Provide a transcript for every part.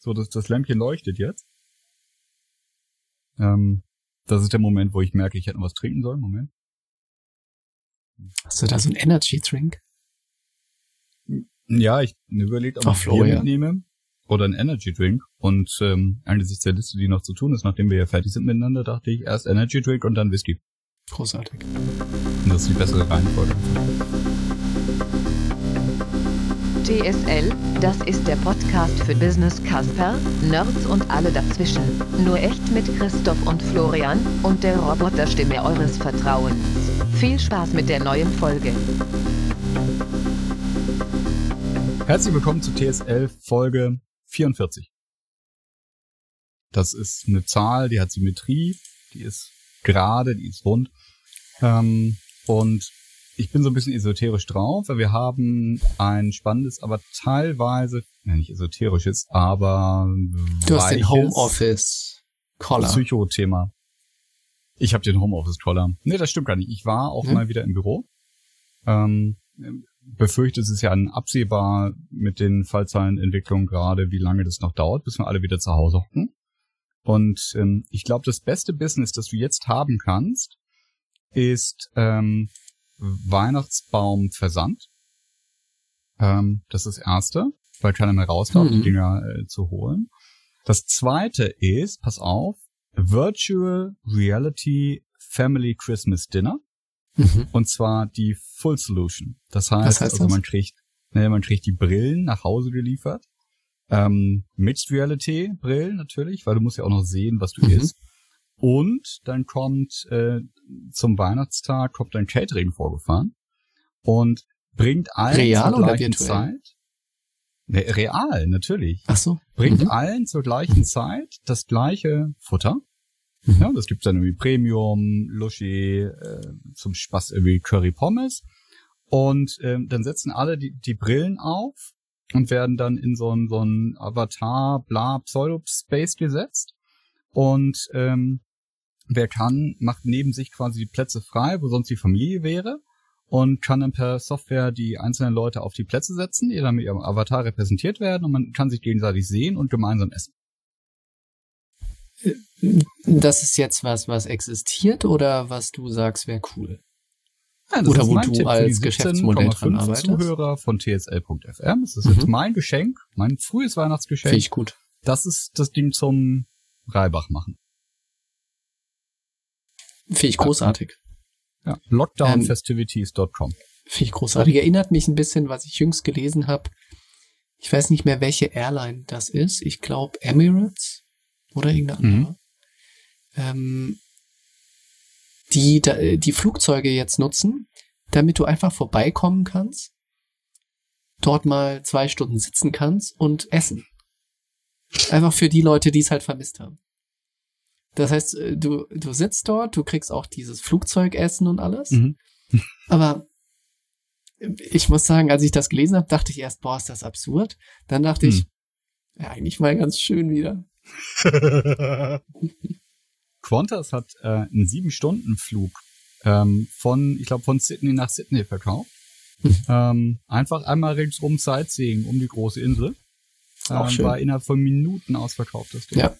So, das, das Lämpchen leuchtet jetzt. Ähm, das ist der Moment, wo ich merke, ich hätte noch was trinken sollen. Moment. Hast du da so ein Energy Drink? Ja, ich überlegt, ob Ach, ich Flo, Bier ja. mitnehme oder ein Energy Drink. Und ähm, angesichts der Liste, die noch zu tun ist, nachdem wir ja fertig sind miteinander, dachte ich erst Energy Drink und dann Whisky. Großartig. Und das ist die bessere Reihenfolge. TSL, das ist der Podcast für Business Casper, Nerds und alle dazwischen. Nur echt mit Christoph und Florian und der Roboterstimme eures Vertrauens. Viel Spaß mit der neuen Folge. Herzlich willkommen zu TSL Folge 44. Das ist eine Zahl, die hat Symmetrie, die ist gerade, die ist rund. Ähm, und ich bin so ein bisschen esoterisch drauf, weil wir haben ein spannendes, aber teilweise, ja nicht esoterisches, aber Du hast den Homeoffice Collar. Psycho-Thema. Ich habe den Homeoffice-Collar. Nee, das stimmt gar nicht. Ich war auch Hm? mal wieder im Büro. Ähm, befürchte, es ist ja absehbar mit den Fallzahlenentwicklungen gerade, wie lange das noch dauert, bis wir alle wieder zu Hause hocken. Und ähm, ich glaube, das beste Business, das du jetzt haben kannst, ist ähm, Weihnachtsbaumversand. Ähm, das ist das erste, weil keiner mehr raus darf, die Mhm. Dinger äh, zu holen. Das zweite ist, pass auf, Virtual Reality Family Christmas Dinner. Mhm. Und zwar die Full Solution. Das heißt, heißt also das? man kriegt, ne, man kriegt die Brillen nach Hause geliefert. Ähm, Mixed Reality Brillen natürlich, weil du musst ja auch noch sehen, was du Mhm. isst. Und dann kommt äh, zum Weihnachtstag kommt ein Catering vorgefahren und bringt allen Real zur gleichen? Zeit. Ne, real, natürlich. Ach so. Bringt Mhm. allen zur gleichen Zeit das gleiche Futter. Mhm. Ja, das gibt's dann irgendwie Premium, Luschi, äh, zum Spaß irgendwie Curry Pommes. Und ähm, dann setzen alle die, die Brillen auf und werden dann in so ein, so ein Avatar, bla, Pseudo-Space gesetzt. Und ähm, wer kann, macht neben sich quasi die Plätze frei, wo sonst die Familie wäre. Und kann dann per Software die einzelnen Leute auf die Plätze setzen, die dann mit ihrem Avatar repräsentiert werden und man kann sich gegenseitig sehen und gemeinsam essen. Das ist jetzt was, was existiert oder was du sagst, wäre cool? Ja, Oder ist wo mein du Tipp als Geschäftsmodell 17,5 dran arbeitest. Zuhörer von tsl.fm. Das ist Mhm. jetzt mein Geschenk, mein frühes Weihnachtsgeschenk. Finde ich gut. Das ist das Ding zum Reibach machen. Finde ich großartig. Ja. Ähm, Lockdownfestivities.com. Finde ich großartig. Erinnert mich ein bisschen, was ich jüngst gelesen habe. Ich weiß nicht mehr, welche Airline das ist. Ich glaube Emirates oder irgendeine Mhm. andere. Ähm, die äh, die Flugzeuge jetzt nutzen, damit du einfach vorbeikommen kannst, dort mal zwei Stunden sitzen kannst und essen. Einfach für die Leute, die es halt vermisst haben. Das heißt, äh, du, du sitzt dort, du kriegst auch dieses Flugzeugessen und alles. Mhm. Aber ich muss sagen, als ich das gelesen habe, dachte ich erst, boah, ist das absurd. Dann dachte Hm. ich, ja, eigentlich mal ganz schön wieder. Qantas hat äh, einen sieben-Stunden-Flug ähm, von, ich glaube, von Sydney nach Sydney verkauft. Mhm. ähm, einfach einmal ringsrum Sightseeing um die große Insel. Auch Ähm, schön. war innerhalb von Minuten ausverkauft, das Ding. Ja.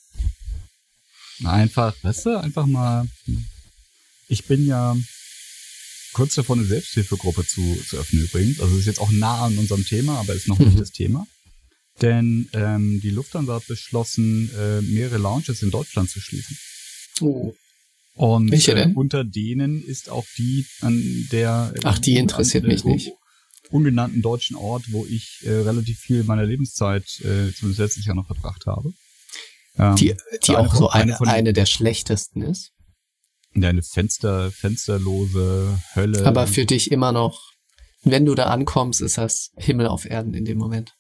Einfach, weißt du, einfach mal. Ich bin ja kurz davor, eine Selbsthilfegruppe zu, zu öffnen übrigens. Also ist jetzt auch nah an unserem Thema, aber ist noch nicht Mhm. das Thema. Denn ähm, die Lufthansa hat beschlossen, äh, mehrere Lounges in Deutschland zu schließen. Oh. Und Welche äh, denn? unter denen ist auch die an der äh, Ach, die interessiert an, mich nicht. ungenannten deutschen Ort, wo ich äh, relativ viel meiner Lebenszeit, äh, zumindest letztes Jahr noch verbracht habe. Ähm, Die, die eine auch von- so eine eine, eine der schlechtesten ist. eine Fenster, fensterlose Hölle. Aber für dich immer noch, wenn du da ankommst, ist das Himmel auf Erden in dem Moment.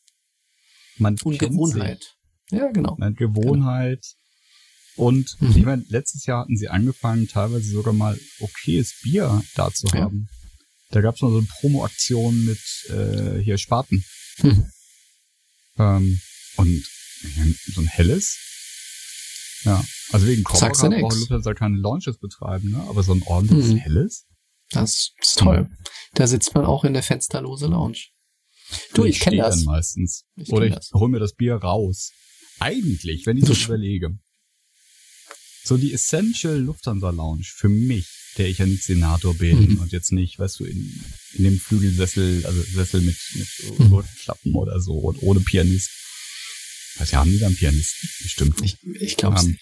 man Und Gewohnheit. Ja, genau. Ne, Gewohnheit. Und Mhm. ich meine, letztes Jahr hatten sie angefangen, teilweise sogar mal okayes Bier da zu Ja. haben. Da gab es mal so eine Promo-Aktion mit äh, hier Spaten. Mhm. Ähm, und so ein helles. Ja, also wegen du Coburg nix. braucht Lufthansa keine Launches betreiben, ne? Aber so ein ordentliches Mhm. helles. Das ist toll. Da sitzt man auch in der fensterlose Lounge. Du, ich kenne stehe das. Meistens. Ich Oder ich das. hol mir das Bier raus. eigentlich, wenn ich so überlege, so die Essential Lufthansa Lounge für mich, der ich ja nicht Senator bin mhm. und jetzt nicht, weißt du, in, in dem Flügelsessel, also Sessel mit, mit mhm. Schlappen oder so und ohne Pianist. Ja, haben die dann Pianisten? Bestimmt. Ich, ich glaube nicht.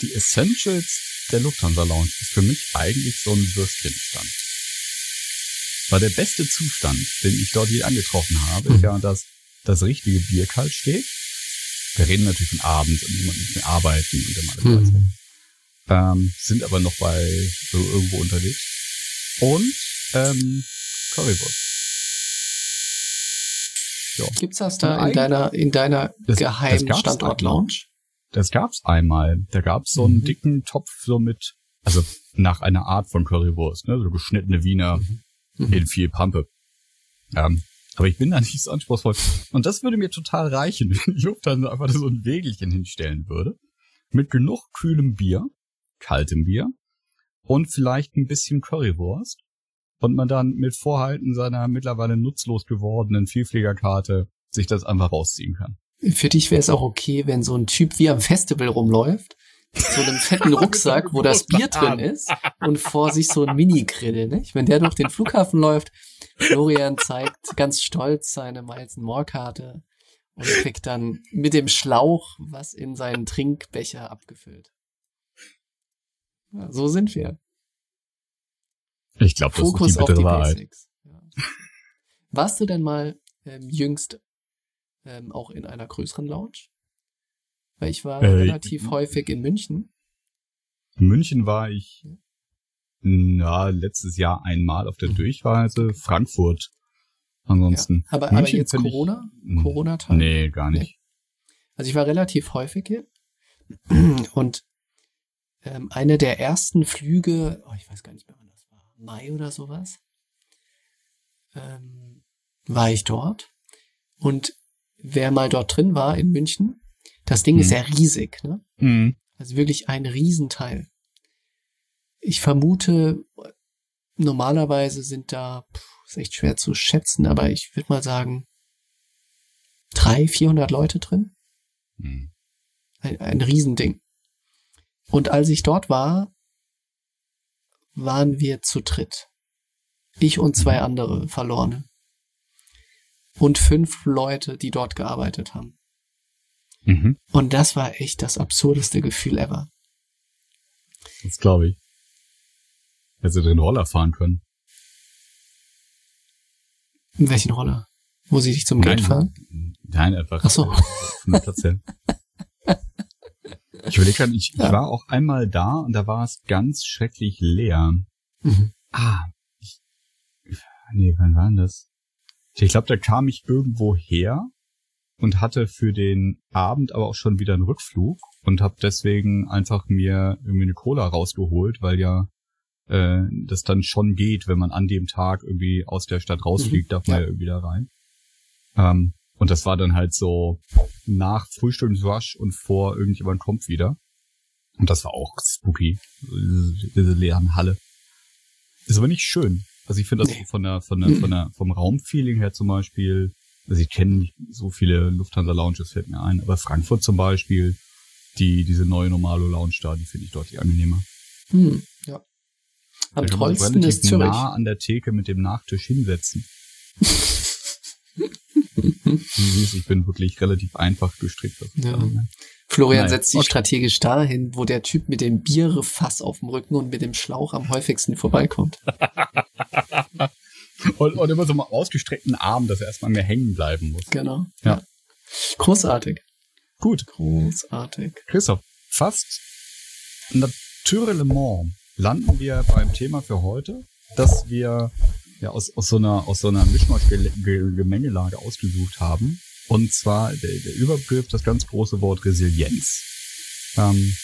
Die Essentials der Lufthansa Lounge ist für mich eigentlich so ein Würstchenstand. War der beste Zustand, den ich dort je angetroffen habe, mhm. ist ja, dass das richtige Bier kalt steht. Wir reden natürlich von Abend und muss mehr arbeiten und der Mann mhm. ähm, sind aber noch bei so irgendwo unterwegs. Und ähm, Currywurst. Ja. Gibt's das da in deiner in deiner das, geheimen Standort-Lounge? Das gab's einmal. Da gab's so einen mhm. dicken Topf so mit, also nach einer Art von Currywurst, ne, so geschnittene Wiener mhm. in viel Pampe. Ähm, aber ich bin da nicht so anspruchsvoll. Und das würde mir total reichen, wenn die Lufthansa einfach so ein Wägelchen hinstellen würde. Mit genug kühlem Bier, kaltem Bier und vielleicht ein bisschen Currywurst. Und man dann mit Vorhalten seiner mittlerweile nutzlos gewordenen Vielfliegerkarte sich das einfach rausziehen kann. Für dich wäre es auch okay, wenn so ein Typ wie am Festival rumläuft, so einem fetten Rucksack, wo das Bier drin ist und vor sich so ein Mini-Grill, nicht? Wenn der durch den Flughafen läuft, Florian zeigt ganz stolz seine Miles More Karte und kriegt dann mit dem Schlauch was in seinen Trinkbecher abgefüllt. Ja, so sind wir. Ich glaube, das Fokus ist die, auf die Wahrheit. Basics. Ja. Warst du denn mal ähm, jüngst ähm, auch in einer größeren Lounge? Weil ich war äh, relativ häufig in München. In München war ich na, letztes Jahr einmal auf der mhm. Durchreise. Frankfurt. Ansonsten. Ja, aber, aber jetzt Corona? Ich, Corona-Teil? Nee, gar nicht. Nee. Also ich war relativ häufig hier. Und ähm, eine der ersten Flüge, oh, ich weiß gar nicht mehr, Mai oder sowas, ähm, war ich dort. Und wer mal dort drin war in München, das Ding mhm. ist ja riesig, ne? Mhm. Also wirklich ein Riesenteil. Ich vermute, normalerweise sind da, pff, ist echt schwer zu schätzen, aber ich würde mal sagen, drei, vierhundert Leute drin. Mhm. Ein, ein Riesending. Und als ich dort war, waren wir zu dritt. Ich und zwei andere Verlorene. Und fünf Leute, die dort gearbeitet haben. Mhm. Und das war echt das absurdeste Gefühl ever. Das glaube ich. Hätte sie den Roller fahren können. In welchen Roller? Wo sie sich zum Geld fahren? Nein, einfach. Ach so. ich überlege gerade, ich, ja. ich war auch einmal da und da war es ganz schrecklich leer. Mhm. Ah, ich, nee, wann war denn das? Ich glaube, da kam ich irgendwo her und hatte für den Abend aber auch schon wieder einen Rückflug und habe deswegen einfach mir irgendwie eine Cola rausgeholt, weil ja äh, das dann schon geht, wenn man an dem Tag irgendwie aus der Stadt rausfliegt, mhm. darf man ja. irgendwie da rein. Ähm, und das war dann halt so nach Frühstücksrush und vor irgendjemand kommt wieder. Und das war auch spooky, diese leeren Halle. Ist aber nicht schön. Also ich finde das von der, von der, von der, vom Raumfeeling her zum Beispiel also ich kenne so viele Lufthansa-Lounges, fällt mir ein, aber Frankfurt zum Beispiel, die, diese neue Normalo Lounge da, die finde ich deutlich angenehmer. Hm, ja. Am tollsten ist Zürich. nah an der Theke mit dem Nachtisch hinsetzen. ich bin wirklich relativ einfach gestrickt. Ja. Florian Nein. setzt sich okay. strategisch dahin, wo der Typ mit dem Bierfass auf dem Rücken und mit dem Schlauch am häufigsten vorbeikommt. Und, und immer so mal ausgestreckten Arm, dass er erstmal mehr hängen bleiben muss. Genau. Ja. Großartig. Gut. Großartig. Christoph, fast naturellement landen wir beim Thema für heute, dass wir ja aus, aus so einer, aus so einer Mischmasch-Gemengelage ausgesucht haben. Und zwar der, der Überbegriff, das ganz große Wort Resilienz. Ähm,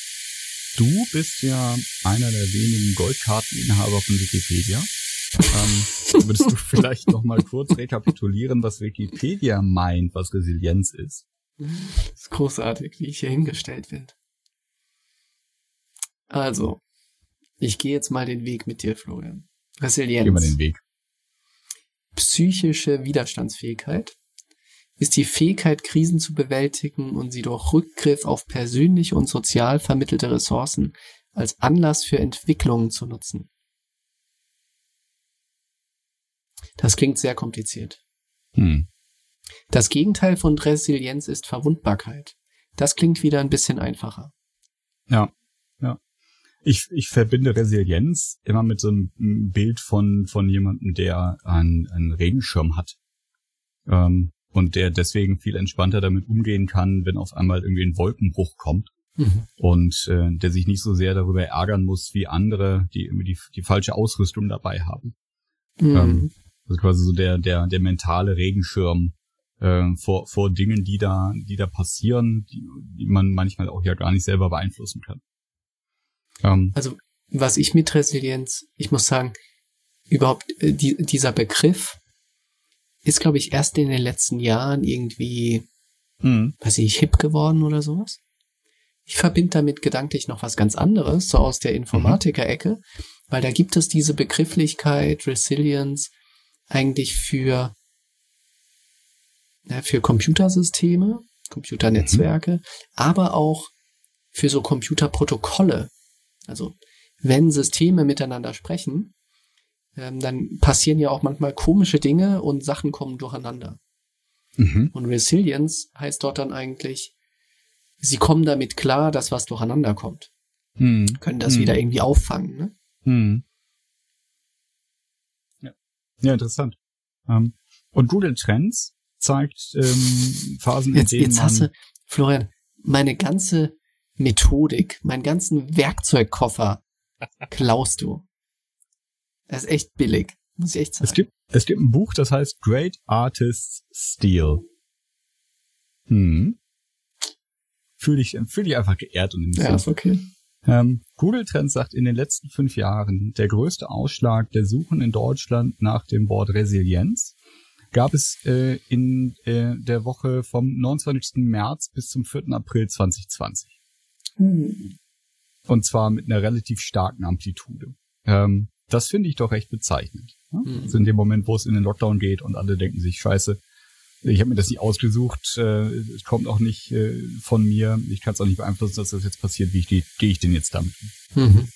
du bist ja einer der wenigen Goldkarteninhaber von Wikipedia. ähm, würdest du vielleicht noch mal kurz rekapitulieren, was Wikipedia meint, was Resilienz ist? Das ist großartig, wie ich hier hingestellt werde. Also, ich gehe jetzt mal den Weg mit dir, Florian. Resilienz. Geh mal den Weg. Psychische Widerstandsfähigkeit ist die Fähigkeit, Krisen zu bewältigen und sie durch Rückgriff auf persönliche und sozial vermittelte Ressourcen als Anlass für Entwicklungen zu nutzen. Das klingt sehr kompliziert. Hm. Das Gegenteil von Resilienz ist Verwundbarkeit. Das klingt wieder ein bisschen einfacher. Ja, ja. Ich, ich verbinde Resilienz immer mit so einem Bild von, von jemandem, der einen, einen Regenschirm hat. Ähm, und der deswegen viel entspannter damit umgehen kann, wenn auf einmal irgendwie ein Wolkenbruch kommt. Mhm. Und äh, der sich nicht so sehr darüber ärgern muss, wie andere, die irgendwie die, die falsche Ausrüstung dabei haben. Mhm. Ähm, also quasi so der, der, der mentale Regenschirm äh, vor, vor Dingen, die da, die da passieren, die, die man manchmal auch ja gar nicht selber beeinflussen kann. Ähm, Also, was ich mit Resilienz, ich muss sagen, überhaupt äh, die, dieser Begriff ist, glaube ich, erst in den letzten Jahren irgendwie, mh, weiß ich, hip geworden oder sowas. Ich verbinde damit gedanklich noch was ganz anderes, so aus der Informatiker-Ecke, weil da gibt es diese Begrifflichkeit Resilience eigentlich für, ja, für Computersysteme, Computernetzwerke, aber auch für so Computerprotokolle. Also wenn Systeme miteinander sprechen, ähm, dann passieren ja auch manchmal komische Dinge und Sachen kommen durcheinander. mhm. Und Resilience heißt dort dann eigentlich, sie kommen damit klar, dass was durcheinander kommt. Mhm. Können das Mhm. wieder irgendwie auffangen. Ne? Mhm. Ja. ja, interessant. Ähm, und Google Trends zeigt ähm, Phasen, Jetzt, in denen jetzt man hast du, Florian, meine ganze Methodik, meinen ganzen Werkzeugkoffer klaust du. Das ist echt billig, muss ich echt sagen. Es gibt, es gibt ein Buch, das heißt Great Artists Steal. Hm. Fühle ich, fühle ich einfach geehrt und ja, ist okay. ähm, Google Trends sagt in den letzten fünf Jahren, der größte Ausschlag der Suchen in Deutschland nach dem Wort Resilienz gab es äh, in äh, der Woche vom 29. März bis zum 4. April 2020. Hm. Und zwar mit einer relativ starken Amplitude. Ähm, das finde ich doch recht bezeichnend. Ne? Mhm. Also in dem Moment, wo es in den Lockdown geht und alle denken sich, scheiße, ich habe mir das nicht ausgesucht, äh, es kommt auch nicht äh, von mir, ich kann es auch nicht beeinflussen, dass das jetzt passiert, wie ich gehe ich denn jetzt damit um? Mhm.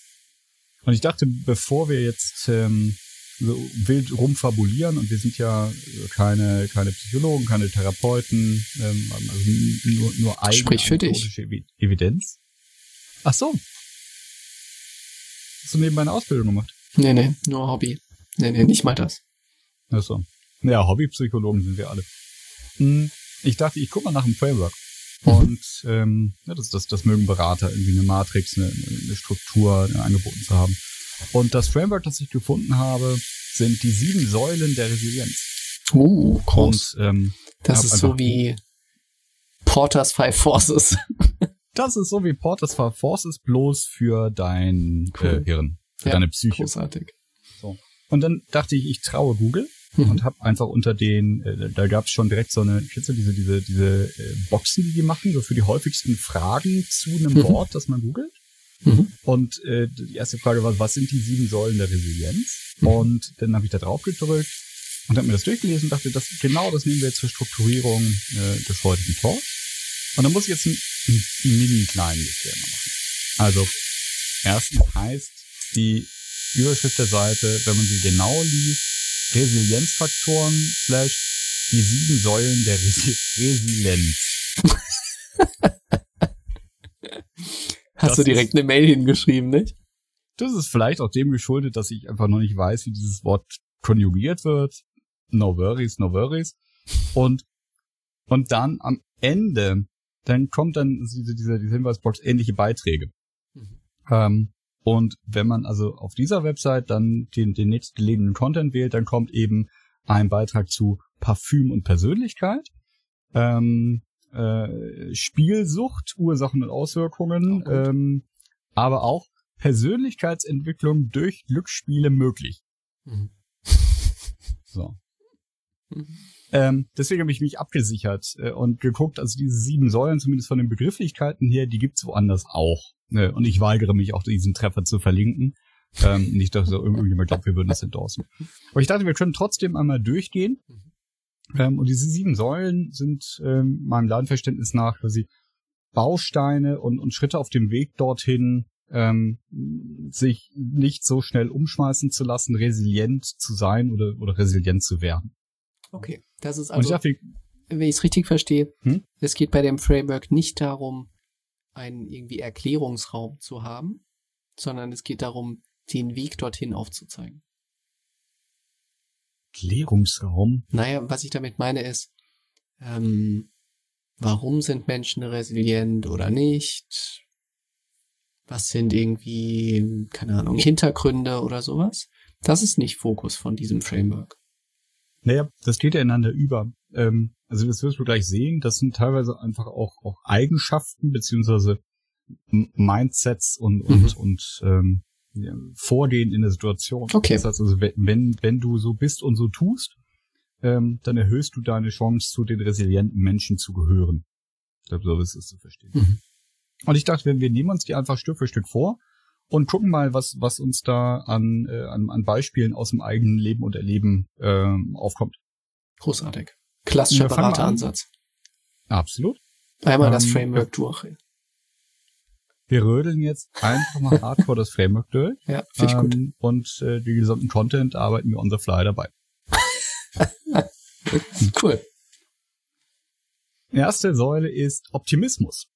Und ich dachte, bevor wir jetzt ähm, so wild rumfabulieren und wir sind ja keine, keine Psychologen, keine Therapeuten, ähm, also nur, nur eigene Sprich für dich. Evidenz. Ach so. Hast du nebenbei eine Ausbildung gemacht? Nee, nee, nur Hobby. Nee, nee, nicht mal das. Ach so. Ja, Hobbypsychologen sind wir alle. Hm, Ich dachte, ich guck mal nach dem Framework. Mhm. Und ähm, ja, das, das, das mögen Berater, irgendwie eine Matrix, eine, eine Struktur äh, angeboten zu haben. Und das Framework, das ich gefunden habe, sind die sieben Säulen der Resilienz. Uh, groß. Und ähm, das ist so wie Porters Five Forces. Das ist so wie Porters for Forces bloß für dein Cool. äh, Hirn, für Ja, deine Psyche. Großartig. Und dann dachte ich, ich traue Google Mhm. und habe einfach unter den, äh, da gab es schon direkt so eine, kennst du diese, diese, diese äh, Boxen, die die machen, so für die häufigsten Fragen zu einem Mhm. Wort, das man googelt. Mhm. Und äh, die erste Frage war, was sind die sieben Säulen der Resilienz? Mhm. Und dann habe ich da drauf gedrückt und habe mir das durchgelesen und dachte, das, genau das nehmen wir jetzt zur Strukturierung äh, des heutigen Talks. Und dann muss ich jetzt einen, mini kleinen Disclaimer machen. Also, erstens heißt die Überschrift der Seite, wenn man sie genau liest, Resilienzfaktoren slash die sieben Säulen der Resi Resilienz. Hast Das du direkt eine Mail hingeschrieben, nicht? Das ist vielleicht auch dem geschuldet, dass ich einfach noch nicht weiß, wie dieses Wort konjugiert wird. No worries, no worries. Und, und dann am Ende, dann kommt dann diese, diese, diese Hinweisbox ähnliche Beiträge. Mhm. Ähm, und wenn man also auf dieser Website dann den, den nächstgelegenen Content wählt, dann kommt eben ein Beitrag zu Parfüm und Persönlichkeit, ähm, äh, Spielsucht, Ursachen und Auswirkungen, Oh, ähm, aber auch Persönlichkeitsentwicklung durch Glücksspiele möglich. Mhm. So. Mhm. Ähm, deswegen habe ich mich abgesichert äh, und geguckt, also diese sieben Säulen, zumindest von den Begrifflichkeiten her, die gibt's woanders auch. Ne? Und ich weigere mich auch, diesen Treffer zu verlinken. Ähm, nicht, dass irgendjemand glaubt, wir würden das endorsen. Aber ich dachte, wir können trotzdem einmal durchgehen. Ähm, und diese sieben Säulen sind ähm, meinem Lernverständnis nach quasi Bausteine und, und Schritte auf dem Weg dorthin, ähm, sich nicht so schnell umschmeißen zu lassen, resilient zu sein oder, oder resilient zu werden. Okay, das ist also, dachte, wenn ich es richtig verstehe, Hm? es geht bei dem Framework nicht darum, einen irgendwie Erklärungsraum zu haben, sondern es geht darum, den Weg dorthin aufzuzeigen. Klärungsraum. Naja, was ich damit meine ist, ähm, warum sind Menschen resilient oder nicht? Was sind irgendwie, keine Ahnung, Hintergründe oder sowas? Das ist nicht Fokus von diesem Framework. Naja, das geht ja ineinander über. Ähm, also das wirst du gleich sehen. Das sind teilweise einfach auch, auch Eigenschaften beziehungsweise Mindsets und, und, und ähm, ja, Vorgehen in der Situation. Okay. Das heißt also, wenn- wenn, wenn du so bist und so tust, ähm, dann erhöhst du deine Chance, zu den resilienten Menschen zu gehören. Ich glaube, so ist es zu verstehen. Mhm. Und ich dachte, wir, wir nehmen uns die einfach Stück für Stück vor und gucken mal, was, was uns da an, äh, an, an Beispielen aus dem eigenen Leben und Erleben ähm, aufkommt. Großartig. Klassischer Ja. Berateransatz. Absolut. Einmal das Ähm, Framework durch. Wir rödeln jetzt einfach mal hardcore das Framework durch. Ja, finde ich gut. ähm, Und äh, den gesamten Content arbeiten wir on the fly dabei. Cool. Erste Säule ist Optimismus.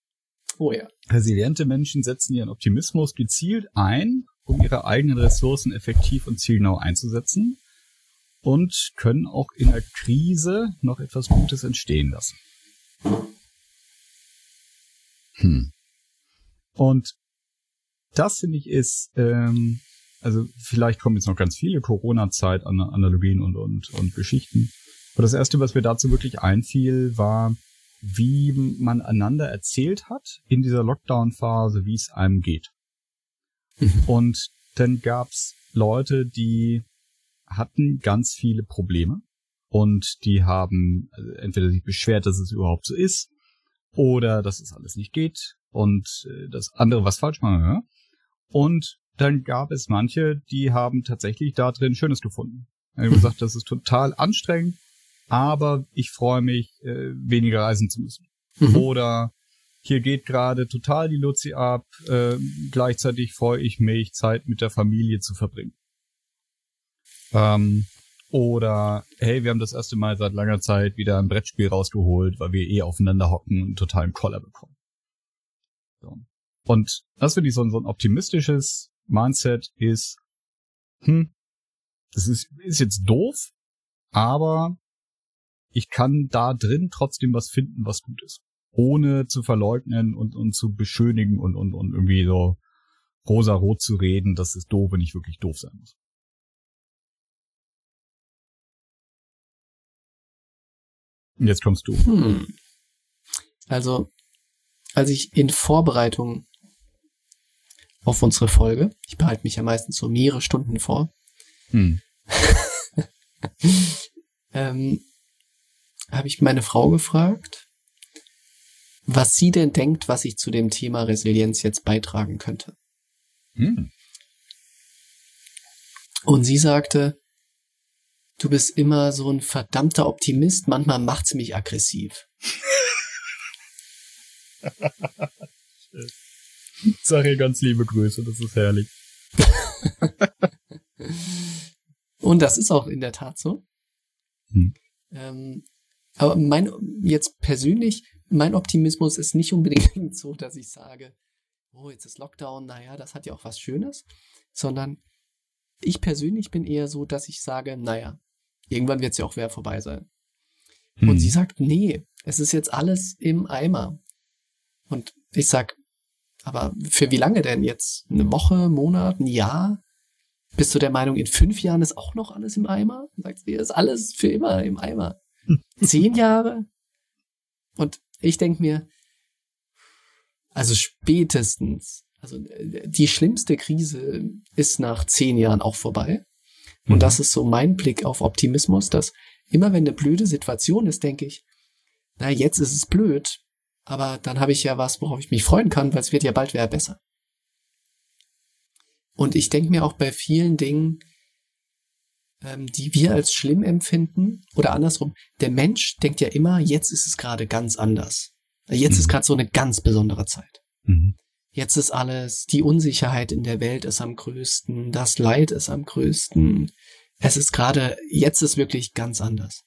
Oh. Resiliente Menschen setzen ihren Optimismus gezielt ein, um ihre eigenen Ressourcen effektiv und zielgenau einzusetzen und können auch in der Krise noch etwas Gutes entstehen lassen. Hm. Und das finde ich ist, ähm, also vielleicht kommen jetzt noch ganz viele Corona-Zeit-Analogien und, und, und Geschichten. Aber das erste, was mir dazu wirklich einfiel, war, wie man einander erzählt hat in dieser Lockdown-Phase, wie es einem geht. Und dann gab's Leute, die hatten ganz viele Probleme und die haben also entweder sich beschwert, dass es überhaupt so ist oder dass es alles nicht geht und äh, das andere was falsch machen. Und dann gab es manche, die haben tatsächlich da drin Schönes gefunden. Er hat gesagt, das ist total anstrengend, aber ich freue mich, äh, weniger reisen zu müssen. Mhm. Oder hier geht gerade total die Luzi ab, äh, gleichzeitig freue ich mich, Zeit mit der Familie zu verbringen. Ähm, oder, hey, wir haben das erste Mal seit langer Zeit wieder ein Brettspiel rausgeholt, weil wir eh aufeinander hocken und totalen Koller bekommen. So. Und das finde ich so, ein- so ein optimistisches Mindset ist, hm, das ist, ist jetzt doof, aber ich kann da drin trotzdem was finden, was gut ist. Ohne zu verleugnen und, und zu beschönigen und, und, und irgendwie so rosa-rot zu reden, dass es doof und nicht wirklich doof sein muss. Jetzt kommst du. Hm. Also, als ich in Vorbereitung auf unsere Folge, ich behalte mich ja meistens so mehrere Stunden vor, Hm. ähm, habe ich meine Frau gefragt, was sie denn denkt, was ich zu dem Thema Resilienz jetzt beitragen könnte. Hm. Und sie sagte, du bist immer so ein verdammter Optimist, manchmal macht's mich aggressiv. Sag ihr ganz liebe Grüße, das ist herrlich. Und das ist auch in der Tat so. Hm. Ähm, aber mein, jetzt persönlich, mein Optimismus ist nicht unbedingt so, dass ich sage, oh, jetzt ist Lockdown, naja, das hat ja auch was Schönes, sondern ich persönlich bin eher so, dass ich sage, naja, irgendwann wird es ja auch wieder vorbei sein. Hm. Und sie sagt, nee, es ist jetzt alles im Eimer. Und ich sag, aber für wie lange denn jetzt? Eine Woche, Monat, ein Jahr? Bist du der Meinung, in fünf Jahren ist auch noch alles im Eimer? Sagt sie, ist alles für immer im Eimer. Zehn Jahre? Und ich denk mir, also spätestens, also äh, die schlimmste Krise ist nach zehn Jahren auch vorbei. Und Mhm. das ist so mein Blick auf Optimismus, dass immer wenn eine blöde Situation ist, denke ich, na, jetzt ist es blöd, aber dann habe ich ja was, worauf ich mich freuen kann, weil es wird ja bald wieder besser. Und ich denke mir auch bei vielen Dingen, ähm, die wir als schlimm empfinden. Oder andersrum, der Mensch denkt ja immer, jetzt ist es gerade ganz anders. Jetzt mhm. ist gerade so eine ganz besondere Zeit. Mhm. Jetzt ist alles, die Unsicherheit in der Welt ist am größten, das Leid ist am größten. Es ist gerade, jetzt ist wirklich ganz anders.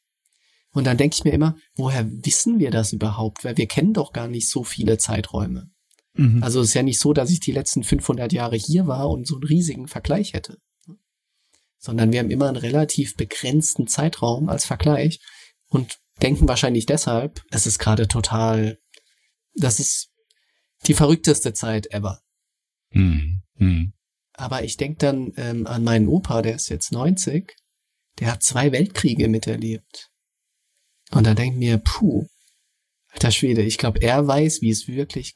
Und dann denke ich mir immer, woher wissen wir das überhaupt? Weil wir kennen doch gar nicht so viele Zeiträume. Mhm. Also es ist ja nicht so, dass ich die letzten 500 Jahre hier war und so einen riesigen Vergleich hätte. Sondern wir haben immer einen relativ begrenzten Zeitraum als Vergleich und denken wahrscheinlich deshalb, es ist gerade total, das ist die verrückteste Zeit ever. Mhm. Mhm. Aber ich denke dann ähm, an meinen Opa, der ist jetzt 90, der hat zwei Weltkriege miterlebt. Und da denkt mir, puh, alter Schwede, ich glaube, er weiß, wie es wirklich,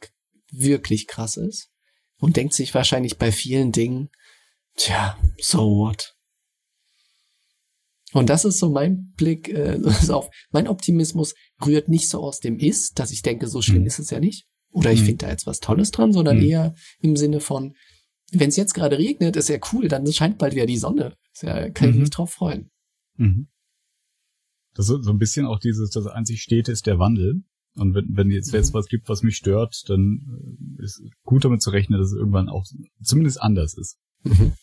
wirklich krass ist. Und denkt sich wahrscheinlich bei vielen Dingen, tja, so what? Und das ist so mein Blick äh, auf. Mein Optimismus rührt nicht so aus dem Ist, dass ich denke, so schlimm mhm. ist es ja nicht. Oder ich mhm. finde da jetzt was Tolles dran, sondern mhm. eher im Sinne von, wenn es jetzt gerade regnet, ist ja cool, dann scheint bald wieder die Sonne. Ist ja, kann ich mich mhm. drauf freuen. Mhm. Das ist so ein bisschen auch dieses, das einzig Stete ist der Wandel. Und wenn, wenn jetzt, jetzt was gibt, was mich stört, dann äh, ist gut damit zu rechnen, dass es irgendwann auch zumindest anders ist. Mhm.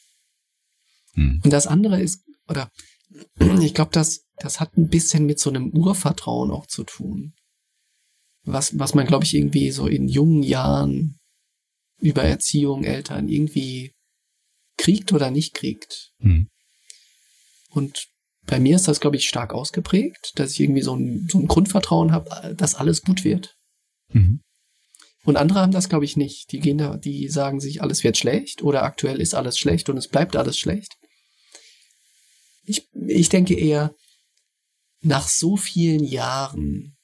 Mhm. Und das andere ist, oder ich glaube, das, das hat ein bisschen mit so einem Urvertrauen auch zu tun was, was man, glaube ich, irgendwie so in jungen Jahren über Erziehung, Eltern irgendwie kriegt oder nicht kriegt. Mhm. Und bei mir ist das, glaube ich, stark ausgeprägt, dass ich irgendwie so ein, so ein Grundvertrauen habe, dass alles gut wird. Mhm. Und andere haben das, glaube ich, nicht. Die gehen da, die sagen sich, alles wird schlecht oder aktuell ist alles schlecht und es bleibt alles schlecht. Ich, ich denke eher, nach so vielen Jahren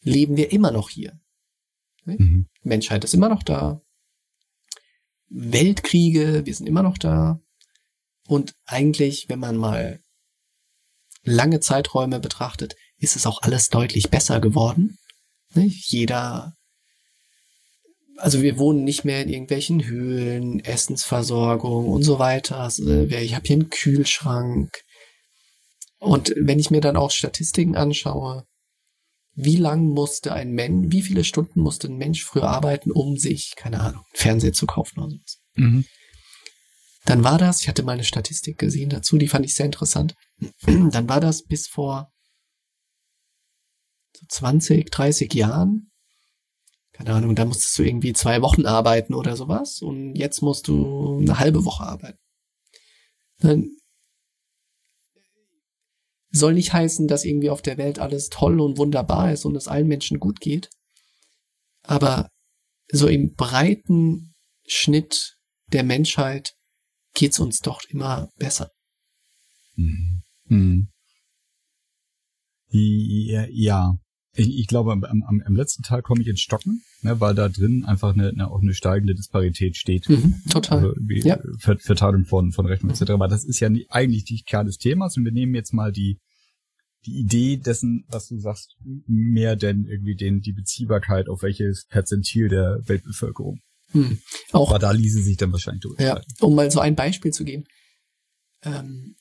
leben wir immer noch hier. Mhm. Menschheit ist immer noch da. Weltkriege, wir sind immer noch da. Und eigentlich, wenn man mal lange Zeiträume betrachtet, ist es auch alles deutlich besser geworden. Nicht? Jeder, also wir wohnen nicht mehr in irgendwelchen Höhlen, Essensversorgung und so weiter. Also ich habe hier einen Kühlschrank. Und wenn ich mir dann auch Statistiken anschaue, wie lang musste ein Mensch, wie viele Stunden musste ein Mensch früher arbeiten, um sich, keine Ahnung, Fernseher zu kaufen oder sowas. Mhm. Dann war das, ich hatte mal eine Statistik gesehen dazu, die fand ich sehr interessant. Dann war das bis vor 20, 30 Jahren. Keine Ahnung, da musstest du irgendwie zwei Wochen arbeiten oder sowas und jetzt musst du eine halbe Woche arbeiten. Dann soll nicht heißen, dass irgendwie auf der Welt alles toll und wunderbar ist und es allen Menschen gut geht. Aber so im breiten Schnitt der Menschheit geht's uns doch immer besser. Mhm. Mhm. Ja, ja. Ich, ich glaube, am, am, am letzten Teil komme ich ins Stocken, ne, weil da drin einfach eine, eine, auch eine steigende Disparität steht. Mhm, total. Also ja. Verteilung von, von Rechnung etc. Aber das ist ja nie, eigentlich die Kern des Themas und wir nehmen jetzt mal die, die Idee dessen, was du sagst, mehr denn irgendwie den, die Beziehbarkeit auf welches Perzentil der Weltbevölkerung. Hm. Auch, Aber da ließe sich dann wahrscheinlich durch. Ja, um mal so ein Beispiel zu geben. Ähm,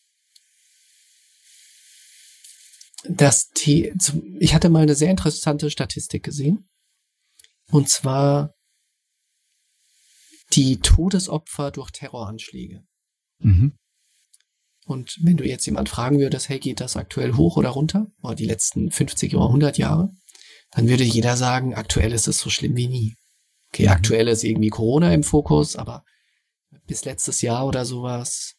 das The ich hatte mal eine sehr interessante Statistik gesehen. Und zwar die Todesopfer durch Terroranschläge. Mhm. Und wenn du jetzt jemand fragen würdest, hey, geht das aktuell hoch oder runter? Oder die letzten 50 oder 100 Jahre? Dann würde jeder sagen, aktuell ist es so schlimm wie nie. Okay, mhm. aktuell ist irgendwie Corona im Fokus, aber bis letztes Jahr oder sowas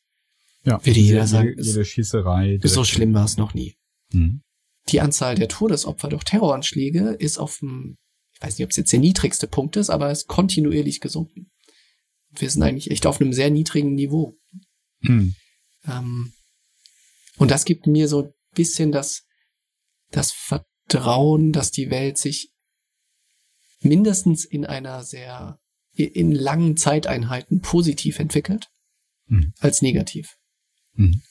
ja, würde jeder sagen, jede Schießerei. So schlimm war es noch nie. Mhm. Die Anzahl der Todesopfer durch Terroranschläge ist auf dem, ich weiß nicht, ob es jetzt der niedrigste Punkt ist, aber es ist kontinuierlich gesunken. Wir sind eigentlich echt auf einem sehr niedrigen Niveau. Mhm. Ähm, und das gibt mir so ein bisschen das, das Vertrauen, dass die Welt sich mindestens in einer sehr, in langen Zeiteinheiten positiv entwickelt, mhm. als negativ. Mhm.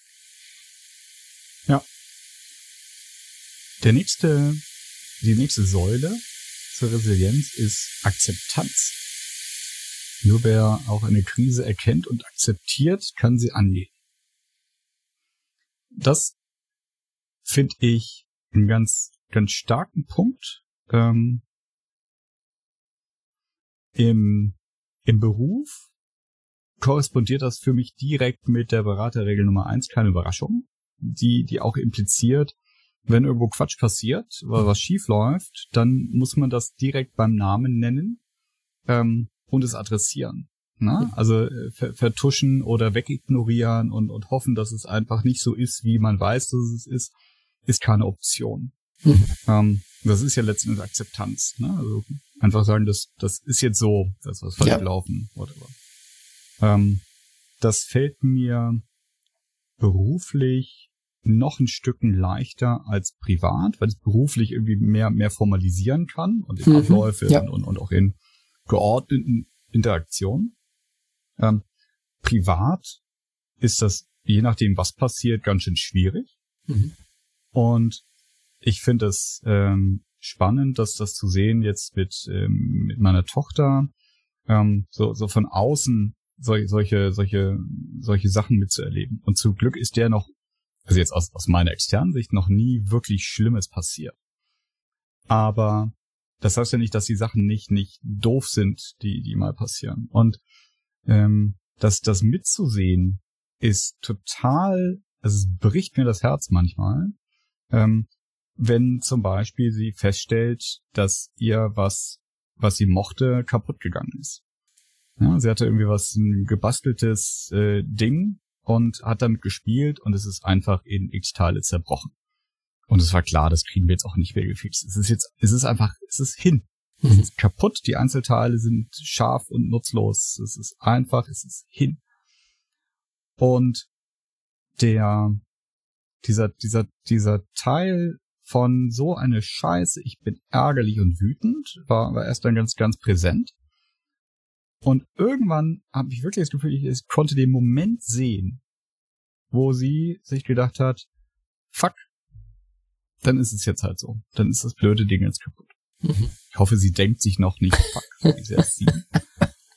Der nächste, die nächste Säule zur Resilienz ist Akzeptanz. Nur wer auch eine Krise erkennt und akzeptiert, kann sie angehen. das finde ich einen ganz, ganz starken Punkt. Ähm, im, Im Beruf korrespondiert das für mich direkt mit der Beraterregel Nummer eins, keine Überraschung, die, die auch impliziert, wenn irgendwo Quatsch passiert, oder was schief läuft, dann muss man das direkt beim Namen nennen ähm, und es adressieren. Na? Also äh, ver vertuschen oder wegignorieren und, und hoffen, dass es einfach nicht so ist, wie man weiß, dass es ist, ist keine Option. Mhm. Ähm, das ist ja letztendlich Akzeptanz. Ne? Also einfach sagen, das, das ist jetzt so, das was falsch ja. whatever. Ähm, das fällt mir beruflich noch ein Stücken leichter als privat, weil es beruflich irgendwie mehr, mehr formalisieren kann und in mhm, Abläufe ja. und, und auch in geordneten Interaktionen. Ähm, privat ist das, je nachdem, was passiert, ganz schön schwierig. Mhm. Und ich finde es ähm, spannend, dass das zu sehen jetzt mit, ähm, mit meiner Tochter, ähm, so, so von außen solche, solche, solche, solche Sachen mitzuerleben. Und zum Glück ist der noch, also jetzt aus, aus meiner externen Sicht, noch nie wirklich Schlimmes passiert. Aber das heißt ja nicht, dass die Sachen nicht, nicht doof sind, die, die mal passieren. Und ähm, das, das mitzusehen ist total, also es bricht mir das Herz manchmal, ähm, wenn zum Beispiel sie feststellt, dass ihr was, was sie mochte, kaputt gegangen ist. Ja, sie hatte irgendwie was, ein gebasteltes äh, Ding und hat damit gespielt und es ist einfach in x Teile zerbrochen. Und es war klar, das kriegen wir jetzt auch nicht mehr gefixt. Es ist jetzt, es ist einfach, es ist hin. Mhm. Es ist kaputt, die Einzelteile sind scharf und nutzlos. Es ist einfach, es ist hin. Und der, dieser, dieser, dieser Teil von so eine Scheiße, ich bin ärgerlich und wütend, war, war erst dann ganz, ganz präsent. Und irgendwann habe ich wirklich das Gefühl, ich konnte den Moment sehen, wo sie sich gedacht hat, fuck, dann ist es jetzt halt so. Dann ist das blöde Ding jetzt kaputt. Mhm. Ich hoffe, sie denkt sich noch nicht, fuck, wie sie es sieht.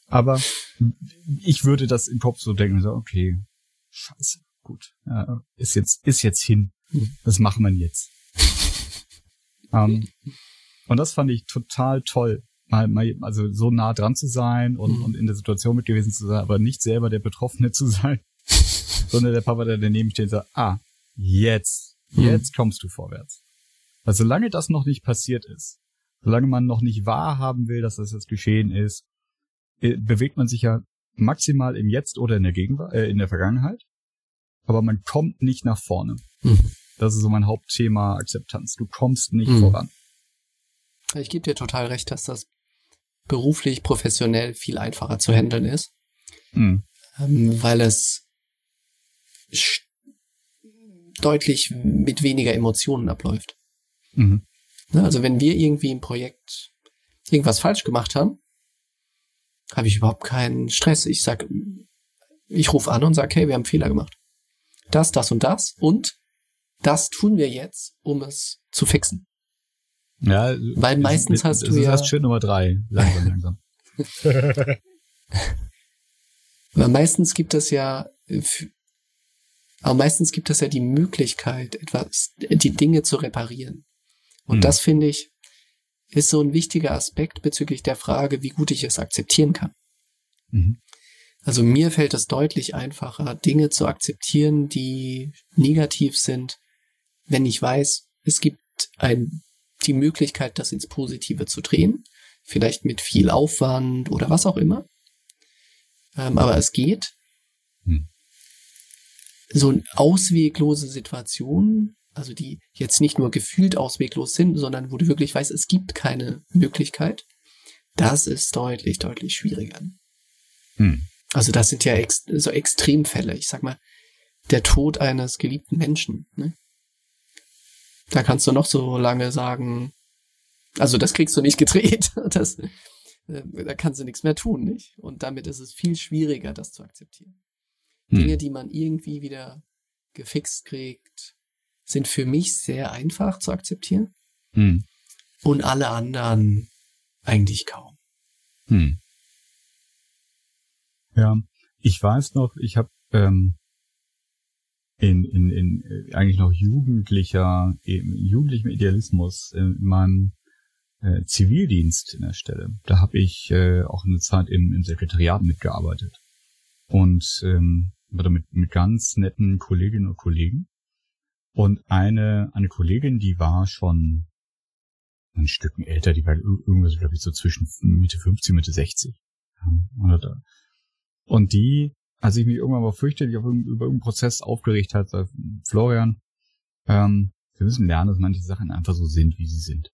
Aber ich würde das im Kopf so denken, so, okay, scheiße, gut, ja, ist jetzt, ist jetzt hin. Mhm. Das machen wir jetzt. um, ähm, und das fand ich total toll, mal, mal, also so nah dran zu sein und, mhm. und in der Situation mit gewesen zu sein, aber nicht selber der Betroffene zu sein, sondern der Papa, der daneben steht und sagt, ah, jetzt, mhm. jetzt mhm. kommst du vorwärts. Also solange das noch nicht passiert ist, solange man noch nicht wahrhaben will, dass das jetzt geschehen ist, äh, bewegt man sich ja maximal im Jetzt oder in der Gegenwart, äh, in der Vergangenheit, aber man kommt nicht nach vorne. Mhm. Das ist so mein Hauptthema Akzeptanz. Du kommst nicht mhm. voran. Ich gebe dir total recht, dass das beruflich, professionell viel einfacher zu handeln ist, mhm. ähm, weil es deutlich mit weniger Emotionen abläuft. Mhm. Ne, also wenn wir irgendwie im Projekt irgendwas falsch gemacht haben, habe ich überhaupt keinen Stress. Ich sag, ich rufe an und sage, hey, wir haben Fehler gemacht. Das, das und das und das tun wir jetzt, um es zu fixen. Ja, weil meistens hast du ja. Das ist Schritt Nummer drei. Langsam, langsam. weil meistens gibt es ja, aber meistens gibt es ja die Möglichkeit, etwas, die Dinge zu reparieren. Und hm. das finde ich, ist so ein wichtiger Aspekt bezüglich der Frage, wie gut ich es akzeptieren kann. Mhm. Also mir fällt es deutlich einfacher, Dinge zu akzeptieren, die negativ sind, wenn ich weiß, es gibt ein die Möglichkeit, das ins Positive zu drehen. Vielleicht mit viel Aufwand oder was auch immer. Ähm, aber es geht. Hm. So ausweglose Situationen, also die jetzt nicht nur gefühlt ausweglos sind, sondern wo du wirklich weißt, es gibt keine Möglichkeit, das ist deutlich, deutlich schwieriger. Hm. Also das sind ja ex so Extremfälle. Ich sag mal, der Tod eines geliebten Menschen. Ne? Da kannst du noch so lange sagen, also das kriegst du nicht gedreht. Das, äh, da kannst du nichts mehr tun, nicht? Und damit ist es viel schwieriger, das zu akzeptieren. Hm. Dinge, die man irgendwie wieder gefixt kriegt, sind für mich sehr einfach zu akzeptieren. Hm. Und alle anderen eigentlich kaum. Hm. Ja, ich weiß noch, ich habe ähm, in, in, in äh, eigentlich noch jugendlicher, jugendlichem Idealismus in meinem äh, Zivildienst in der Stelle. Da habe ich äh, auch eine Zeit im, im Sekretariat mitgearbeitet. Und ähm, mit, mit ganz netten Kolleginnen und Kollegen. Und eine, eine Kollegin, die war schon ein Stücken älter, die war irgendwas, glaube ich, so zwischen Mitte 50, Mitte 60. Und die, als ich mich irgendwann mal fürchterlich auf über irgendeinen Prozess aufgeregt hat, sagt, Florian, ähm, wir müssen lernen, dass manche Sachen einfach so sind, wie sie sind.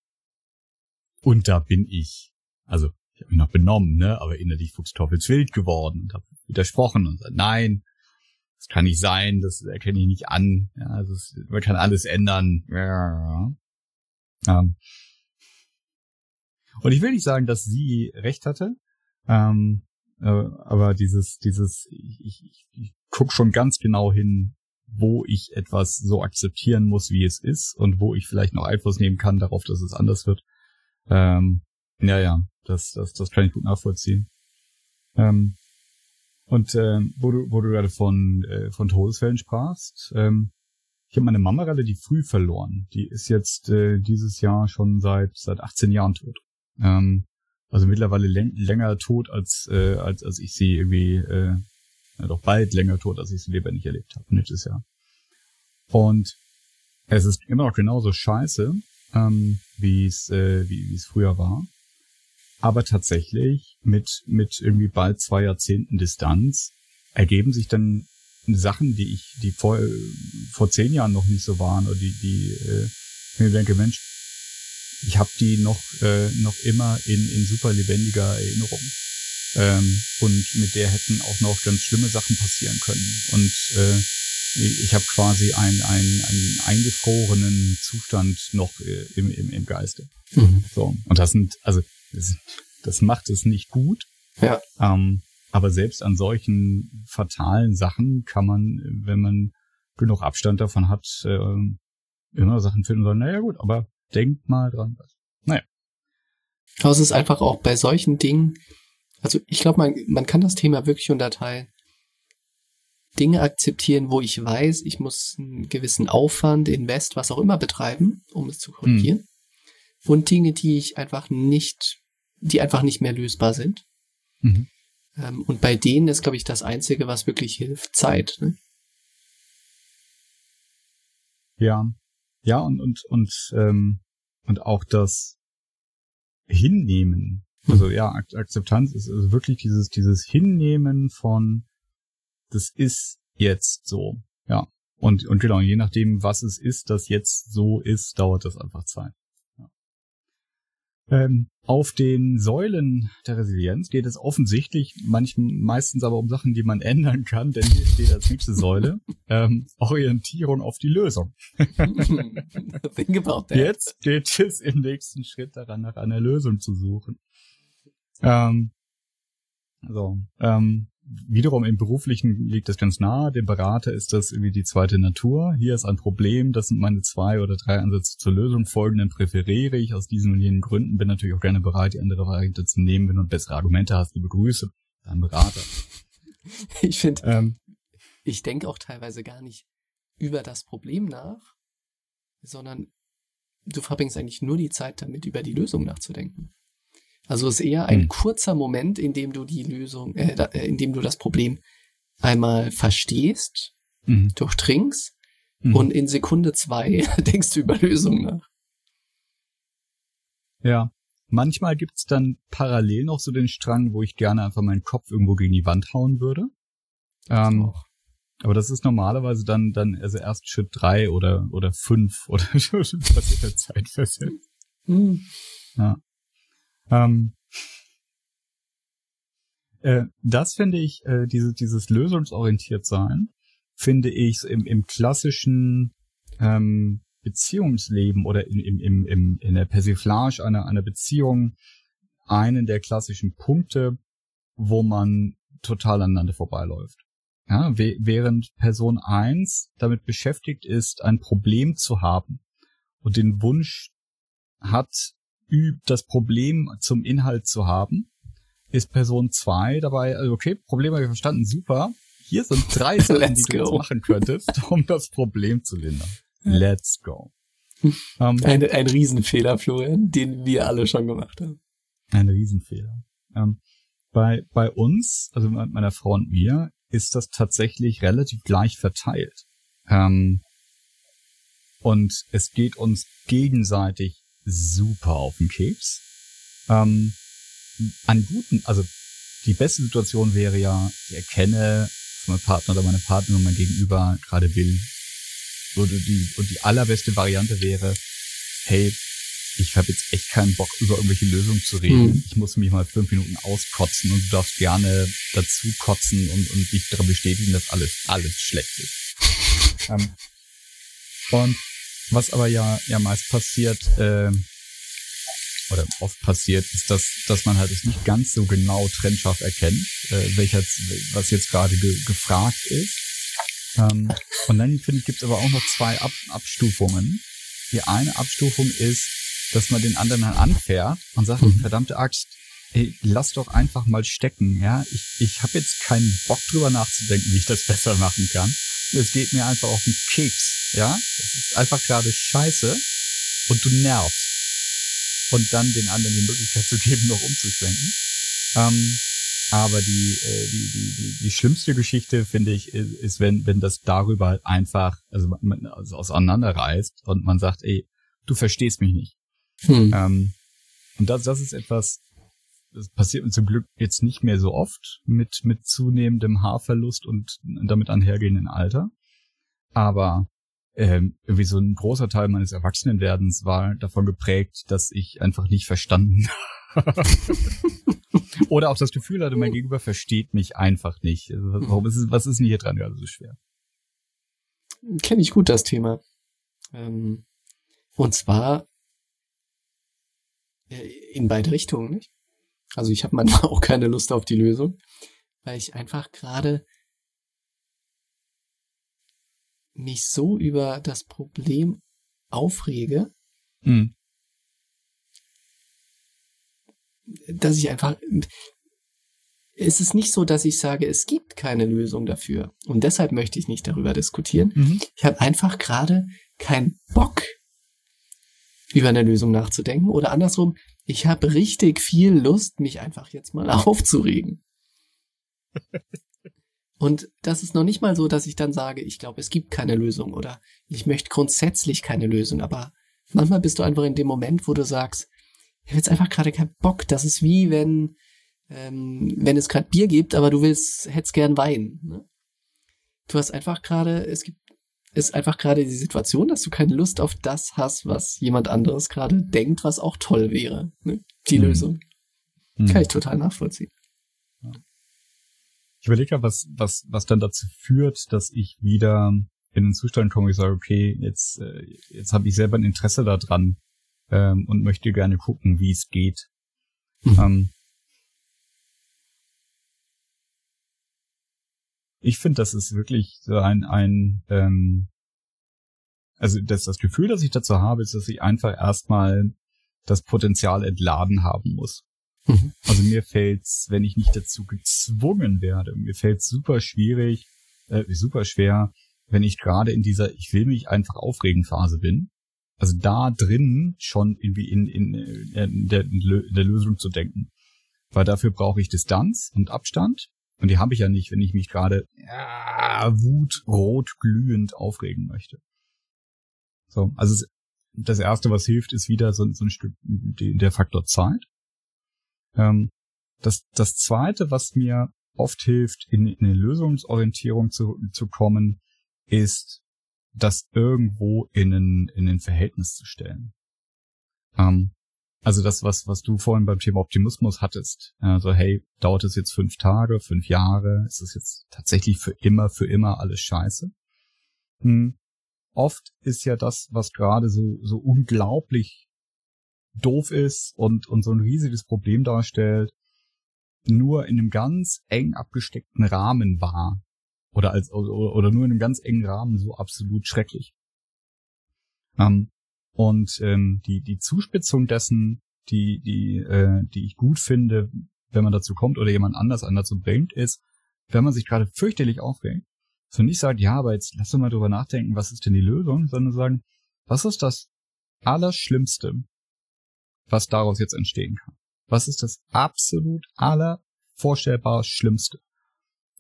Und da bin ich, also ich habe mich noch benommen, ne, aber innerlich fuchsteufelswild geworden und habe widersprochen und gesagt, nein, das kann nicht sein, das erkenne ich nicht an. Ja, also es, man kann alles ändern. Ja. Ähm, und ich will nicht sagen, dass sie recht hatte, ähm, äh, aber dieses, dieses, ich, ich, ich guck schon ganz genau hin, wo ich etwas so akzeptieren muss, wie es ist und wo ich vielleicht noch Einfluss nehmen kann darauf, dass es anders wird. Ähm, ja, ja, das, das, das kann ich gut nachvollziehen. Ähm, und äh, wo du, wo du gerade von, äh, von Todesfällen sprachst, ähm, ich habe meine Mama relativ früh verloren. Die ist jetzt äh, dieses Jahr schon seit seit 18 Jahren tot. Ähm, also mittlerweile länger tot als äh, als als ich sie irgendwie äh, ja, doch bald länger tot, als ich sie lebendig erlebt habe nächstes Jahr. Und es ist immer noch genauso scheiße, ähm, wie es äh, wie es früher war aber tatsächlich mit, mit irgendwie bald zwei Jahrzehnten Distanz ergeben sich dann Sachen, die ich, die vor, vor zehn Jahren noch nicht so waren, oder die, die äh, mir denke, Mensch, ich habe die noch, äh, noch immer in, in super lebendiger Erinnerung. Ähm, und mit der hätten auch noch ganz schlimme Sachen passieren können. Und äh, ich habe quasi einen, einen, einen eingefrorenen Zustand noch äh, im, im, im Geiste. Mhm. So. Und das sind, also das macht es nicht gut. Ja. Ähm, aber selbst an solchen fatalen Sachen kann man, wenn man genug Abstand davon hat, äh, immer Sachen finden und sagen, naja gut, aber denkt mal dran. Naja. Aber es ist einfach auch bei solchen Dingen, also ich glaube, man, man kann das Thema wirklich unterteilen. Dinge akzeptieren, wo ich weiß, ich muss einen gewissen Aufwand, Invest, was auch immer betreiben, um es zu korrigieren. Hm. Und Dinge, die ich einfach nicht die einfach nicht mehr lösbar sind. Mhm. Ähm, und bei denen ist, glaube ich, das Einzige, was wirklich hilft, Zeit. Ne? Ja, ja und und und ähm, und auch das Hinnehmen. Also ja, Ak Akzeptanz ist also wirklich dieses dieses Hinnehmen von das ist jetzt so. Ja. Und, und genau, je nachdem, was es ist, das jetzt so ist, dauert das einfach Zeit. Ähm, auf den Säulen der Resilienz geht es offensichtlich manchen, meistens aber um Sachen, die man ändern kann, denn hier steht als nächste Säule ähm, Orientierung auf die Lösung. Think about that. Jetzt geht es im nächsten Schritt daran, nach einer Lösung zu suchen. Ähm, so, ähm, wiederum im Beruflichen liegt das ganz nahe. Dem Berater ist das irgendwie die zweite Natur. Hier ist ein Problem, das sind meine zwei oder drei Ansätze zur Lösung. Folgenden präferiere ich aus diesen und jenen Gründen. Bin natürlich auch gerne bereit, die andere Variante zu nehmen. Wenn du bessere Argumente hast, liebe Grüße. Dein Berater. Ich finde, ähm, ich denke auch teilweise gar nicht über das Problem nach, sondern du verbringst eigentlich nur die Zeit damit, über die Lösung nachzudenken. Also es ist eher ein hm. kurzer Moment, in dem du die Lösung, äh, äh, in dem du das Problem einmal verstehst, mhm. durchdringst mhm. und in Sekunde zwei denkst du über Lösungen nach. Ja. Manchmal gibt's dann parallel noch so den Strang, wo ich gerne einfach meinen Kopf irgendwo gegen die Wand hauen würde. Ähm, aber das ist normalerweise dann, dann also erst Schritt drei oder, oder fünf oder was in der Zeit versetzt. Mhm. Ja. Ähm, äh, das finde ich, äh, diese, dieses lösungsorientiert sein, finde ich im, im klassischen ähm, Beziehungsleben oder in, im, im, im, in der Persiflage einer, einer Beziehung einen der klassischen Punkte, wo man total aneinander vorbeiläuft. Ja, während Person eins damit beschäftigt ist, ein Problem zu haben und den Wunsch hat, das Problem zum Inhalt zu haben, ist Person 2 dabei, also okay, Problem habe ich verstanden, super. hier sind drei Sachen, Let's die du jetzt go. machen könntest, um das Problem zu lindern. Let's go. Ähm, Ein, ein Riesenfehler, Florian, den wir alle schon gemacht haben. Ein Riesenfehler. Ähm, bei, bei uns, also meiner Frau und mir, ist das tatsächlich relativ gleich verteilt. Ähm, und es geht uns gegenseitig super auf den Keks. Ähm, an guten, also die beste Situation wäre ja, ich erkenne, dass mein Partner oder meine Partnerin mein Gegenüber gerade will. Und die, und die allerbeste Variante wäre, hey, ich habe jetzt echt keinen Bock, über irgendwelche Lösungen zu reden. Hm. Ich muss mich mal fünf Minuten auskotzen und du darfst gerne dazu kotzen und, und dich daran bestätigen, dass alles, alles schlecht ist. ähm, und was aber ja, ja meist passiert, ähm, oder oft passiert, ist, dass, dass man halt es nicht ganz so genau trennscharf erkennt, äh, welcher, was jetzt gerade ge gefragt ist. Ähm, und dann, finde ich, gibt es aber auch noch zwei Ab Abstufungen. Die eine Abstufung ist, dass man den anderen dann anfährt und sagt, Mhm. verdammte Axt, ey, lass doch einfach mal stecken, ja. Ich, ich habe jetzt keinen Bock drüber nachzudenken, wie ich das besser machen kann. Es geht mir einfach auf den Keks, ja. Es ist einfach gerade scheiße und du nervst. Und dann den anderen die Möglichkeit zu geben, noch umzuschwenken. Ähm, aber die, äh, die, die, die, die schlimmste Geschichte, finde ich, ist, ist, wenn, wenn das darüber halt einfach, also, man, also auseinanderreißt und man sagt, ey, du verstehst mich nicht. Hm. Ähm, und das, das ist etwas, das passiert mir zum Glück jetzt nicht mehr so oft mit, mit zunehmendem Haarverlust und damit einhergehenden Alter. Aber ähm, irgendwie so ein großer Teil meines Erwachsenenwerdens war davon geprägt, dass ich einfach nicht verstanden oder auch das Gefühl hatte, mein Gegenüber versteht mich einfach nicht. Also, warum ist es, was ist denn hier dran gerade so schwer? Kenne ich gut das Thema. Ähm, und zwar äh, in beide Richtungen, nicht? Also ich habe manchmal auch keine Lust auf die Lösung, weil ich einfach gerade mich so über das Problem aufrege, Hm. dass ich einfach es ist nicht so, dass ich sage, es gibt keine Lösung dafür. Und deshalb möchte ich nicht darüber diskutieren. Mhm. Ich habe einfach gerade keinen Bock, über eine Lösung nachzudenken. Oder andersrum, ich habe richtig viel Lust, mich einfach jetzt mal aufzuregen. Und das ist noch nicht mal so, dass ich dann sage, ich glaube, es gibt keine Lösung oder ich möchte grundsätzlich keine Lösung. Aber manchmal bist du einfach in dem Moment, wo du sagst, ich habe jetzt einfach gerade keinen Bock. Das ist wie wenn, ähm, wenn es gerade Bier gibt, aber du willst, hättest gern Wein. Ne? Du hast einfach gerade, es gibt, ist einfach gerade die Situation, dass du keine Lust auf das hast, was jemand anderes gerade denkt, was auch toll wäre. Ne? Die Mhm. Lösung. Hm. Kann ich total nachvollziehen. Ich überlege ja, was, was, was dann dazu führt, dass ich wieder in den Zustand komme, wo ich sage, okay, jetzt, äh, jetzt habe ich selber ein Interesse daran ähm, und möchte gerne gucken, wie es geht. Mhm. Ähm, ich finde, das ist wirklich so ein, ein ähm, also das, das Gefühl, das ich dazu habe, ist, dass ich einfach erstmal das Potenzial entladen haben muss. Mhm. Also mir fällt's, wenn ich nicht dazu gezwungen werde, mir fällt's super schwierig, äh, super schwer, wenn ich gerade in dieser Ich will mich einfach aufregen Phase bin. Also da drin schon irgendwie in, in, in, der, in der Lösung zu denken. Weil dafür brauche ich Distanz und Abstand. Und die habe ich ja nicht, wenn ich mich gerade ja, wutrot glühend aufregen möchte. So, also das erste, was hilft, ist wieder so, so ein Stück die, der Faktor Zeit. Ähm, das, das zweite, was mir oft hilft, in, in eine Lösungsorientierung zu, zu kommen, ist, das irgendwo in ein, in ein Verhältnis zu stellen. Ähm, also das, was, was du vorhin beim Thema Optimismus hattest. Also, hey, dauert es jetzt fünf Tage, fünf Jahre? Ist es jetzt tatsächlich für immer, für immer alles scheiße? Hm. Oft ist ja das, was gerade so, so unglaublich doof ist und, und so ein riesiges Problem darstellt, nur in einem ganz eng abgesteckten Rahmen war. Oder als, oder, nur in einem ganz engen Rahmen so absolut schrecklich. Ähm, und ähm, die, die Zuspitzung dessen, die, die, äh, die ich gut finde, wenn man dazu kommt oder jemand anders an dazu bringt, ist, wenn man sich gerade fürchterlich aufregt, so nicht sagt, ja, aber jetzt lass doch mal drüber nachdenken, was ist denn die Lösung, sondern sagen, was ist das Allerschlimmste, was daraus jetzt entstehen kann? Was ist das absolut allervorstellbar Schlimmste?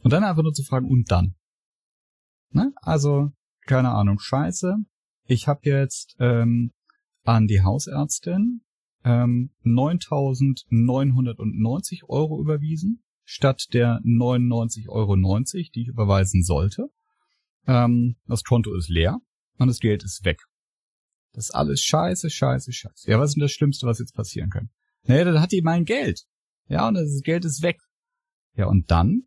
Und dann einfach nur zu fragen, und dann? Ne? Also, keine Ahnung, scheiße. Ich habe jetzt ähm, an die Hausärztin ähm, 9.990 Euro überwiesen, statt der 99,90 Euro, die ich überweisen sollte. Ähm, das Konto ist leer und das Geld ist weg. Das ist alles scheiße, scheiße, scheiße. Ja, was ist denn das Schlimmste, was jetzt passieren kann? Naja, dann hat die mein Geld. Ja, und das Geld ist weg. Ja, und dann?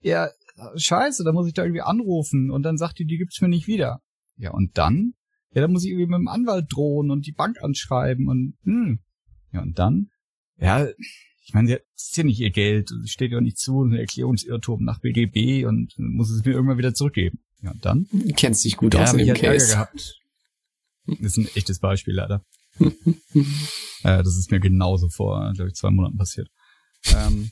Ja, scheiße, da muss ich da irgendwie anrufen und dann sagt die, die gibt's mir nicht wieder. Ja, und dann? Ja, dann muss ich irgendwie mit dem Anwalt drohen und die Bank anschreiben und, hm. Ja, und dann? Ja, ich meine, das ist ja nicht ihr Geld, es steht ja auch nicht zu, ein Erklärungsirrtum nach BGB und muss es mir irgendwann wieder zurückgeben. Ja, und dann? Du kennst dich gut ja, aus in dem halt Ärger Case. gehabt. Das ist ein echtes Beispiel leider. äh, das ist mir genauso vor, glaube ich, zwei Monaten passiert. Ähm,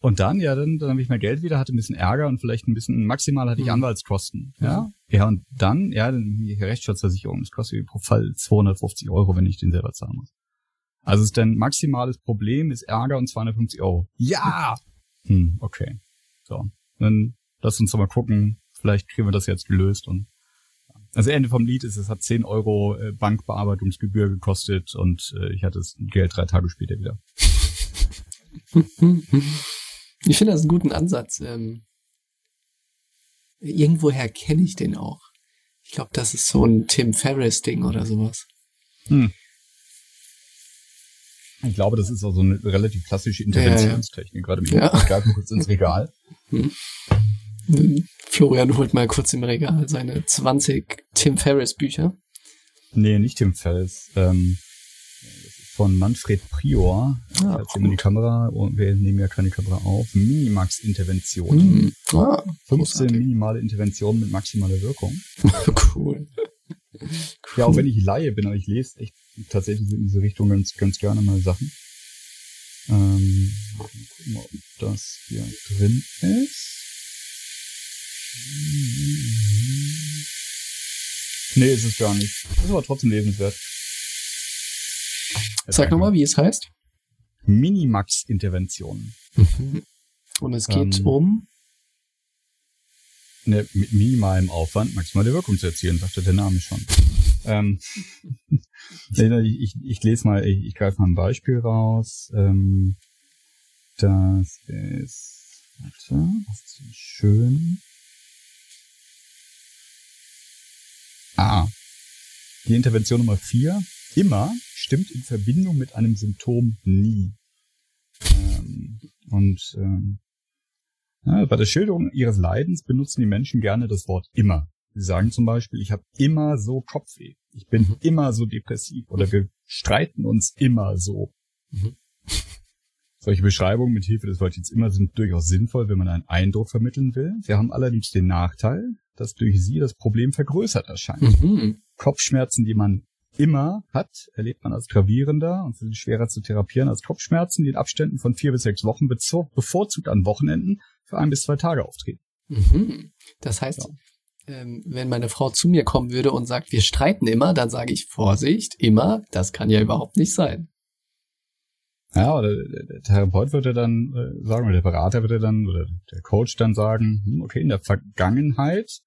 und dann, ja, dann, dann habe ich mehr Geld wieder, hatte ein bisschen Ärger und vielleicht ein bisschen, maximal hatte ich Mhm. Anwaltskosten. Ja, ja, und dann, ja, dann die Rechtsschutzversicherung, das kostet pro Fall 250 Euro, wenn ich den selber zahlen muss. Also ist dein maximales Problem ist Ärger und 250 Euro. Ja! Hm, okay. So. Dann lass uns doch mal gucken. Vielleicht kriegen wir das jetzt gelöst und also Ende vom Lied ist, es hat 10 Euro äh, Bankbearbeitungsgebühr gekostet und äh, ich hatte das Geld drei Tage später wieder. Ich finde das einen guten Ansatz. Ähm, irgendwoher kenne ich den auch. Ich glaube, das ist so ein Tim Ferriss-Ding oder sowas. Hm. Ich glaube, das ist auch so eine relativ klassische Interventionstechnik. Gerade Ja. ich greife mal kurz ins Regal. Florian holt mal kurz im Regal seine 20 Tim Ferriss-Bücher. Nee, nicht Tim Ferriss. Ähm, von Manfred Prior. Ah, Jetzt wir die Kamera, und wir nehmen ja keine Kamera auf. Minimax-Intervention. Hm. Ah, 15 großartig. minimale Interventionen mit maximaler Wirkung. cool. Ja, auch wenn ich Laie bin, aber ich lese echt tatsächlich in diese Richtung ganz, ganz gerne mal Sachen. Ähm, mal gucken, ob das hier drin ist. Nee, ist es gar nicht. Ist aber trotzdem lesenswert. Sag nochmal, wie es heißt. Minimax-Interventionen. Und es geht Ähm, um. Ne, mit minimalem Aufwand maximale Wirkung zu erzielen, sagte der Name schon. Ähm, ich, ich, ich lese mal, ich, ich greife mal ein Beispiel raus. Ähm, das ist, warte, das ist schön. Ah, die Intervention Nummer vier. Immer stimmt in Verbindung mit einem Symptom nie. Ähm, und ähm, ja, bei der Schilderung ihres Leidens benutzen die Menschen gerne das Wort immer. Sie sagen zum Beispiel, ich habe immer so Kopfweh, ich bin Mhm. immer so depressiv oder wir streiten uns immer so. Mhm. Solche Beschreibungen mit Hilfe des Wortes immer sind durchaus sinnvoll, wenn man einen Eindruck vermitteln will. Sie haben allerdings den Nachteil, dass durch sie das Problem vergrößert erscheint. Mhm. Kopfschmerzen, die man immer hat, erlebt man als gravierender und sind schwerer zu therapieren als Kopfschmerzen, die in Abständen von vier bis sechs Wochen bevorzugt an Wochenenden für ein bis zwei Tage auftreten. Mhm. Das heißt, ähm, wenn meine Frau zu mir kommen würde und sagt, wir streiten immer, dann sage ich, Vorsicht, immer, das kann ja überhaupt nicht sein. Ja, oder der Therapeut würde dann äh, sagen, oder der Berater würde dann, oder der Coach dann sagen, hm, okay, in der Vergangenheit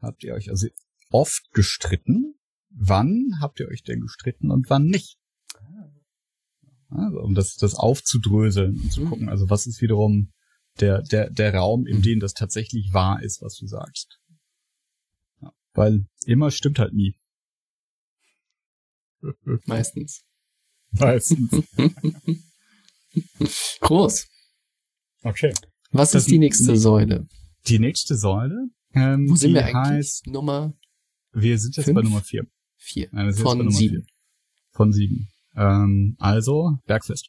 habt ihr euch also oft gestritten. Wann habt ihr euch denn gestritten und wann nicht? Also, um das, das aufzudröseln und zu Mhm. gucken, also was ist wiederum der, der, der Raum, in dem das tatsächlich wahr ist, was du sagst. Ja, weil immer stimmt halt nie. Meistens. Meistens. Groß. Okay. Was Das ist die nächste Säule? Die nächste Säule, ähm, Wo sind wir eigentlich? heißt, Nummer wir sind jetzt Fünf? bei Nummer vier. vier Nein, von sieben. vier. Von sieben. Ähm, also, Bergfest.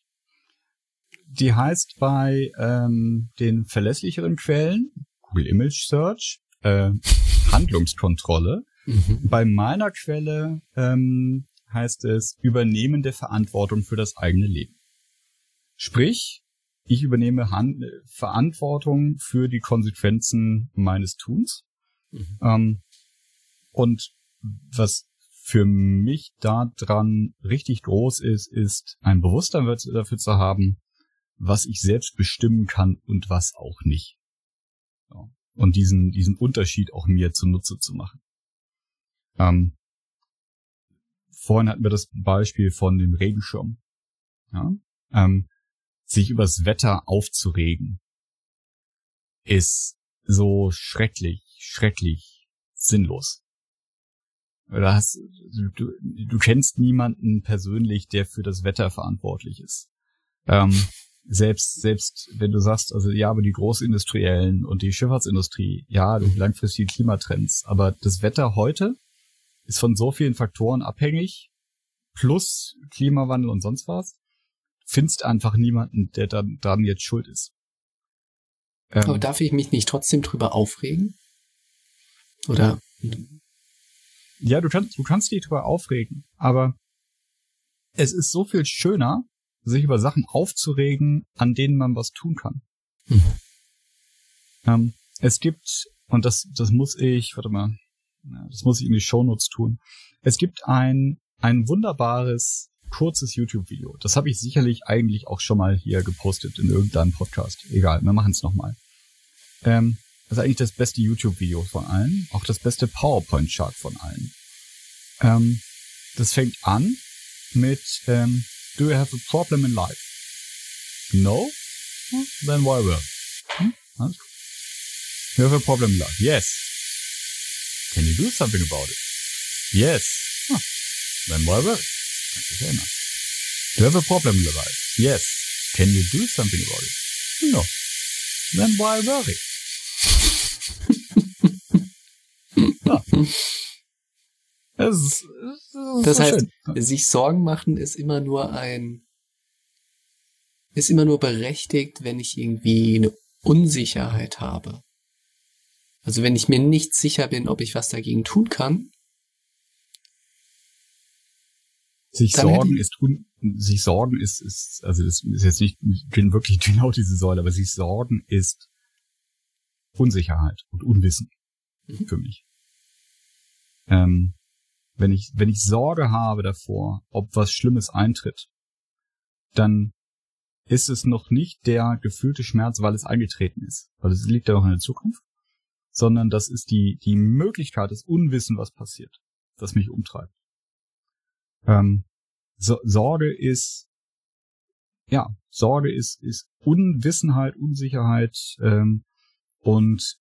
Die heißt bei ähm, den verlässlicheren Quellen, Google Image Search, äh, Handlungskontrolle. Mhm. Bei meiner Quelle ähm, heißt es Übernehmen der Verantwortung für das eigene Leben. Sprich, ich übernehme Hand, Verantwortung für die Konsequenzen meines Tuns. Mhm. Ähm, und was für mich da dran richtig groß ist, ist ein Bewusstsein dafür zu haben, was ich selbst bestimmen kann und was auch nicht. Ja. Und diesen, diesen Unterschied auch mir zunutze zu machen. Ähm, vorhin hatten wir das Beispiel von dem Regenschirm. Ja? Ähm, sich übers Wetter aufzuregen, ist so schrecklich, schrecklich sinnlos. Oder hast, du, du kennst niemanden persönlich, der für das Wetter verantwortlich ist. Ähm, selbst, selbst wenn du sagst, also ja, aber die Großindustriellen und die Schifffahrtsindustrie, ja, die langfristigen Klimatrends, aber das Wetter heute ist von so vielen Faktoren abhängig, plus Klimawandel und sonst was, findest einfach niemanden, der dann, dann jetzt schuld ist. Ähm, aber darf ich mich nicht trotzdem drüber aufregen? Oder? Ja, du kannst, du kannst dich drüber aufregen, aber es ist so viel schöner, sich über Sachen aufzuregen, an denen man was tun kann. Hm. Ähm, es gibt, und das, das muss ich, warte mal, das muss ich in die Shownotes tun. Es gibt ein, ein wunderbares, kurzes YouTube-Video. Das habe ich sicherlich eigentlich auch schon mal hier gepostet in irgendeinem Podcast. Egal, wir machen es nochmal. Ähm, das ist eigentlich das beste YouTube-Video von allen. Auch das beste PowerPoint-Chart von allen. Ähm, das fängt an mit ähm, Do you have a problem in life? No? Then why will? Hm? You have a problem in life? Yes. Can you do something about it? Yes. Huh. Then why worry? Sehr. Do you have a problem life? Yes. Can you do something about it? No. Then why worry? ja. Ist, das, ist das heißt, schön. sich Sorgen machen ist immer nur ein, ist immer nur berechtigt, wenn ich irgendwie eine Unsicherheit habe. Also wenn ich mir nicht sicher bin, ob ich was dagegen tun kann. Sich sorgen ist un sich sorgen ist, ist, also das ist jetzt nicht wirklich genau diese Säule, aber sich sorgen ist Unsicherheit und Unwissen mhm. für mich. Ähm, wenn ich, wenn ich Sorge habe davor, ob was Schlimmes eintritt, dann ist es noch nicht der gefühlte Schmerz, weil es eingetreten ist. Weil es liegt ja noch in der Zukunft sondern das ist die, die Möglichkeit, das Unwissen, was passiert, das mich umtreibt. Ähm, so, Sorge ist, ja, Sorge ist, ist Unwissenheit, Unsicherheit ähm, und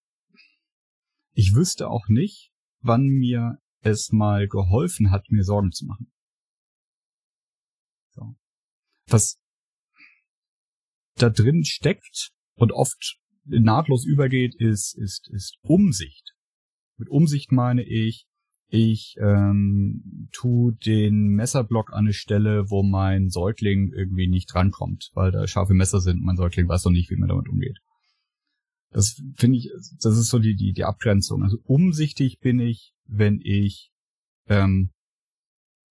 ich wüsste auch nicht, wann mir es mal geholfen hat, mir Sorgen zu machen. So. Was da drin steckt und oft nahtlos übergeht, ist, ist, ist Umsicht. Mit Umsicht meine ich, ich ähm, tu den Messerblock an eine Stelle, wo mein Säugling irgendwie nicht drankommt, weil da scharfe Messer sind und mein Säugling weiß noch nicht, wie man damit umgeht. Das finde ich, das ist so die, die, die Abgrenzung. Also umsichtig bin ich, wenn ich ähm,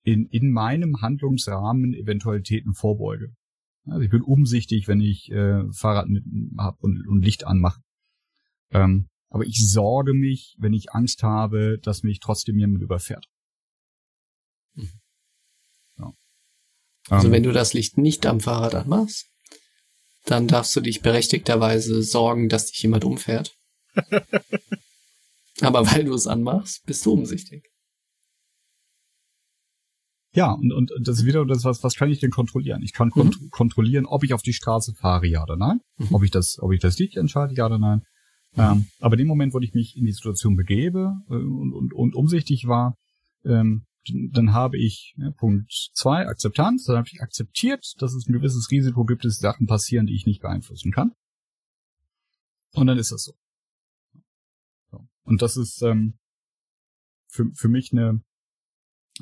in, in meinem Handlungsrahmen Eventualitäten vorbeuge. Also ich bin umsichtig, wenn ich äh, Fahrrad mit hab und, und Licht anmache. Ähm, aber ich sorge mich, wenn ich Angst habe, dass mich trotzdem jemand überfährt. Mhm. Ja. Also ähm, wenn du das Licht nicht am Fahrrad anmachst, dann darfst du dich berechtigterweise sorgen, dass dich jemand umfährt. aber weil du es anmachst, bist du umsichtig. Ja, und, und das ist wieder das, was, was kann ich denn kontrollieren? Ich kann mhm. kont kontrollieren, ob ich auf die Straße fahre, ja oder nein. Mhm. Ob ich das, ob ich das Licht entscheide, ja oder nein. Mhm. Ähm, aber in dem Moment, wo ich mich in die Situation begebe äh, und, und, und umsichtig war, ähm, dann habe ich ja, Punkt zwei Akzeptanz, dann habe ich akzeptiert, dass es ein gewisses Risiko gibt, dass Sachen passieren, die ich nicht beeinflussen kann. Und dann ist das so. so. Und das ist ähm, für, für mich eine,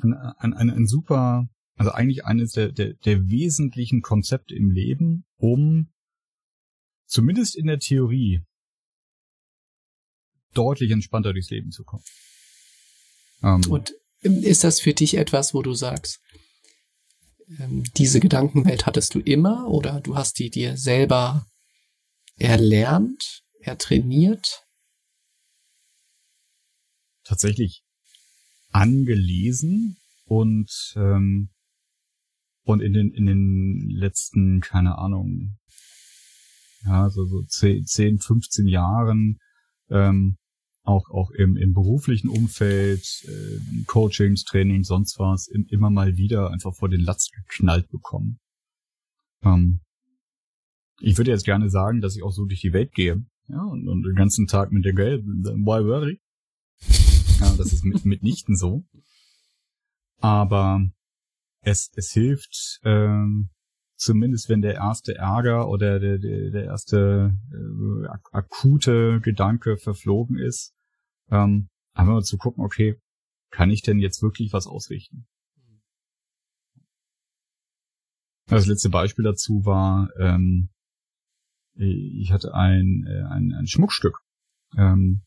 ein, ein, ein, ein super, also eigentlich eines der, der, der wesentlichen Konzepte im Leben, um zumindest in der Theorie deutlich entspannter durchs Leben zu kommen. Ähm, Und ist das für dich etwas, wo du sagst, ähm, diese Gedankenwelt hattest du immer oder du hast die dir selber erlernt, ertrainiert? Tatsächlich angelesen und ähm, und in den in den letzten keine Ahnung ja so so 10, 10 15 Jahren ähm, auch auch im, im beruflichen Umfeld äh, Coachings Trainings sonst was im, immer mal wieder einfach vor den Latz geknallt bekommen. Ähm, ich würde jetzt gerne sagen dass ich auch so durch die Welt gehe ja und, und den ganzen Tag mit der Geld why worry? Ja das ist mit, mitnichten so. Aber es, es hilft, ähm, zumindest wenn der erste Ärger oder der, der, der erste äh, ak akute Gedanke verflogen ist, ähm, einfach mal zu gucken, okay, kann ich denn jetzt wirklich was ausrichten? Das letzte Beispiel dazu war, ähm, ich hatte ein, äh, ein, ein Schmuckstück. Ähm,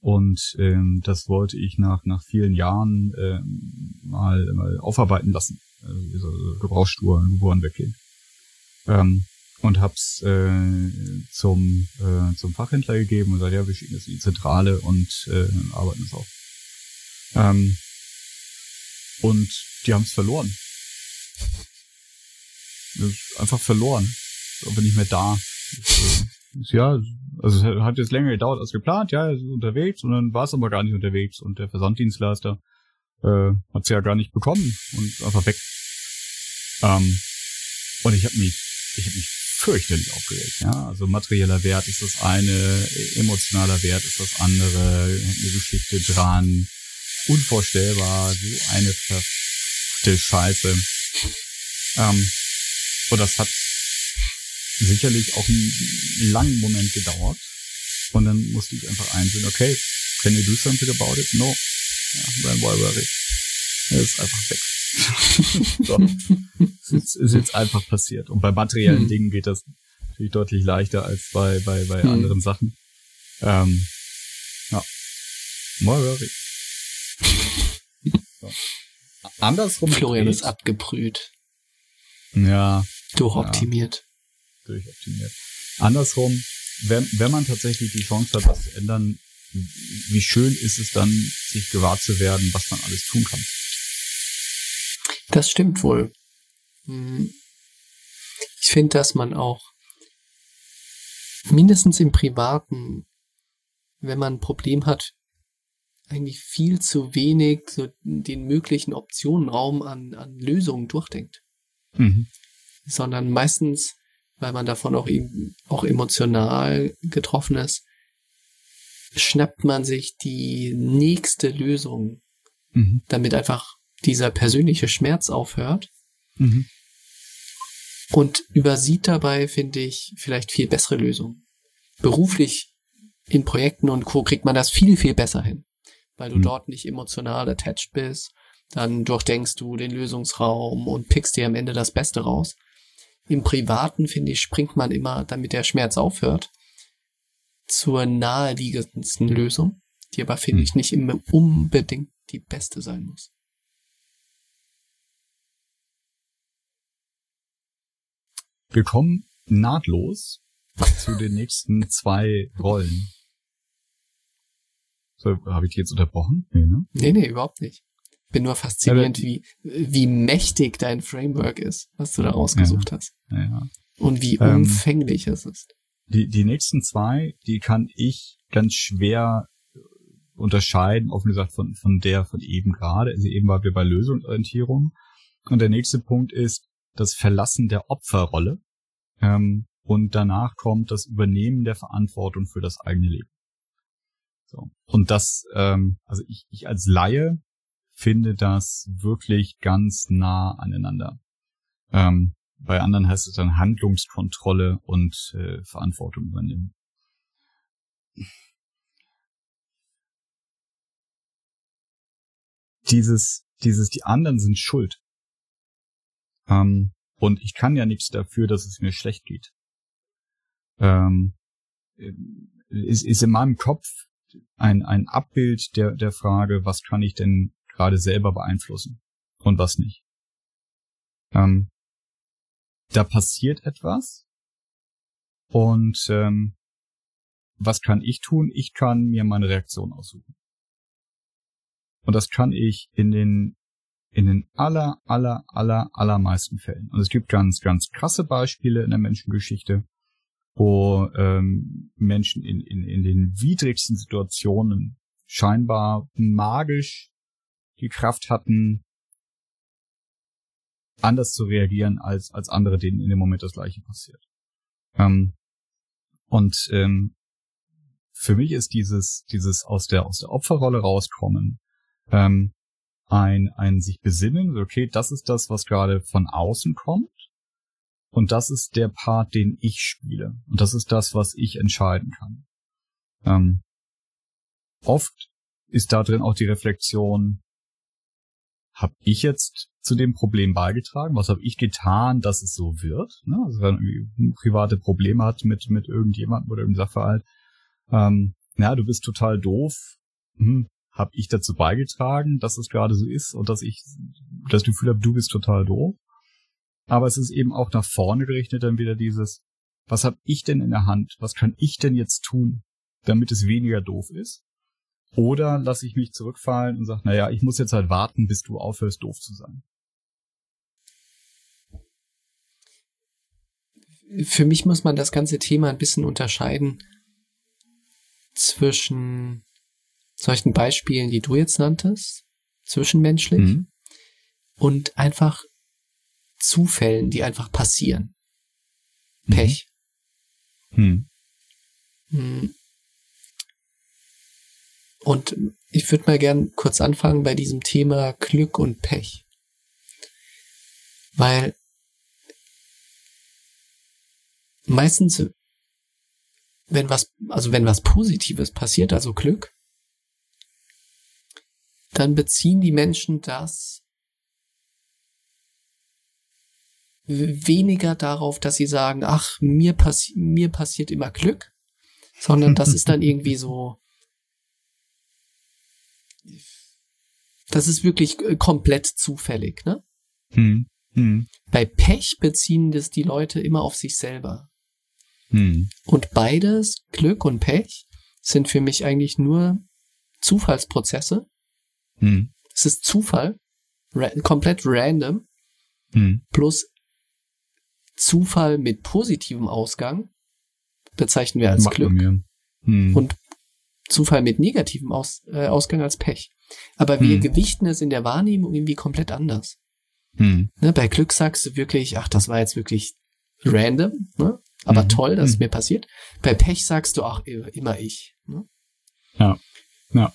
und ähm, das wollte ich nach, nach vielen Jahren ähm, mal, mal aufarbeiten lassen. Also diese Gebrauchsspuren, wo weggehen. Ähm, und hab's äh, zum, äh, zum Fachhändler gegeben und gesagt, ja, wir schicken das in die Zentrale und äh, arbeiten es auf. Ähm, und die haben es verloren. Einfach verloren. Ist aber nicht mehr da. Ist, äh, ja, also es hat jetzt länger gedauert als geplant, ja, er ist unterwegs und dann war es aber gar nicht unterwegs und der Versanddienstleister äh, hat sie ja gar nicht bekommen und einfach weg. Ähm, und ich habe mich, ich habe mich fürchterlich aufgeregt, ja. Also materieller Wert ist das eine, emotionaler Wert ist das andere, eine Geschichte dran, unvorstellbar, so eine verfickte Scheiße. Ähm, und das hat sicherlich auch einen langen Moment gedauert. Und dann musste ich einfach einsehen, okay, can you do something about it? No. Ja, why worry? Er ist einfach weg. so. Es ist, ist, jetzt einfach passiert. Und bei materiellen hm. Dingen geht das natürlich deutlich leichter als bei, bei, bei hm. anderen Sachen. Ähm, ja. Worry? So. Andersrum. Florian ist abgebrüht. Ja. Durchoptimiert durchoptimiert. Andersrum, wenn, wenn man tatsächlich die Chance hat, was zu ändern, wie schön ist es dann, sich gewahr zu werden, was man alles tun kann. Das stimmt wohl. Hm. Ich finde, dass man auch mindestens im Privaten, wenn man ein Problem hat, eigentlich viel zu wenig so den möglichen Optionenraum an, an Lösungen durchdenkt. Mhm. Sondern meistens weil man davon auch, auch emotional getroffen ist, schnappt man sich die nächste Lösung, mhm. damit einfach dieser persönliche Schmerz aufhört. Mhm. Und übersieht dabei, finde ich, vielleicht viel bessere Lösungen. Beruflich in Projekten und Co. kriegt man das viel, viel besser hin, weil du mhm. dort nicht emotional attached bist. Dann durchdenkst du den Lösungsraum und pickst dir am Ende das Beste raus. Im Privaten, finde ich, springt man immer, damit der Schmerz aufhört, zur naheliegendsten Lösung, die aber, finde ich, nicht immer unbedingt die beste sein muss. Wir kommen nahtlos zu den nächsten zwei Rollen. So, habe ich die jetzt unterbrochen? Nee, ne? nee, nee, überhaupt nicht bin nur fasziniert, ja, wie, wie mächtig dein Framework ist, was du da rausgesucht ja, hast. Ja, Und wie ähm, umfänglich es ist. Die, die nächsten zwei, die kann ich ganz schwer unterscheiden, offen gesagt, von, von der von eben gerade. Also eben waren wir bei Lösungsorientierung. Und der nächste Punkt ist das Verlassen der Opferrolle. Ähm, und danach kommt das Übernehmen der Verantwortung für das eigene Leben. So. Und das, ähm, also ich, ich als Laie finde das wirklich ganz nah aneinander. Ähm, bei anderen heißt es dann Handlungskontrolle und äh, Verantwortung übernehmen. Dieses, dieses, die anderen sind schuld. Ähm, und ich kann ja nichts dafür, dass es mir schlecht geht. Ähm, ist, ist in meinem Kopf ein, ein Abbild der, der Frage, was kann ich denn gerade selber beeinflussen und was nicht. Ähm, da passiert etwas und ähm, was kann ich tun? Ich kann mir meine Reaktion aussuchen. Und das kann ich in den in den aller, aller, aller, allermeisten Fällen. Und es gibt ganz, ganz krasse Beispiele in der Menschengeschichte, wo ähm, Menschen in, in, in den widrigsten Situationen scheinbar magisch die Kraft hatten, anders zu reagieren, als, als andere, denen in dem Moment das Gleiche passiert. Ähm, und ähm, für mich ist dieses, dieses aus der, aus der Opferrolle rauskommen, ähm, ein, ein sich besinnen, okay, das ist das, was gerade von außen kommt. Und das ist der Part, den ich spiele. Und das ist das, was ich entscheiden kann. Ähm, oft ist da drin auch die Reflexion, habe ich jetzt zu dem Problem beigetragen? Was habe ich getan, dass es so wird? Ne? Also wenn man private Probleme hat mit, mit irgendjemandem oder irgendeinem Sachverhalt, ähm, na, du bist total doof. Hm, habe ich dazu beigetragen, dass es gerade so ist und dass ich das Gefühl habe, du bist total doof. Aber es ist eben auch nach vorne gerichtet dann wieder dieses, was habe ich denn in der Hand? Was kann ich denn jetzt tun, damit es weniger doof ist? Oder lasse ich mich zurückfallen und sage, naja, ich muss jetzt halt warten, bis du aufhörst, doof zu sein. Für mich muss man das ganze Thema ein bisschen unterscheiden zwischen solchen Beispielen, die du jetzt nanntest, zwischenmenschlich, mhm. und einfach Zufällen, die einfach passieren. Mhm. Pech. Mhm. mhm. Und ich würde mal gern kurz anfangen bei diesem Thema Glück und Pech. Weil meistens, wenn was, also wenn was Positives passiert, also Glück, dann beziehen die Menschen das weniger darauf, dass sie sagen, ach, mir, passi mir passiert immer Glück, sondern das ist dann irgendwie so, das ist wirklich äh, komplett zufällig, ne? Hm. Hm. Bei Pech beziehen das die Leute immer auf sich selber. Hm. Und beides, Glück und Pech, sind für mich eigentlich nur Zufallsprozesse, hm. Es ist Zufall, ra komplett random, hm. plus Zufall mit positivem Ausgang bezeichnen wir als Macht Glück. Hm. Und Zufall mit negativem Aus, äh, Ausgang als Pech. Aber wir hm. gewichten es in der Wahrnehmung irgendwie komplett anders. Hm. Ne, bei Glück sagst du wirklich, ach, das war jetzt wirklich random, ne? Aber mhm. toll, dass es hm. mir passiert. Bei Pech sagst du, ach, immer ich. Ne? Ja. ja.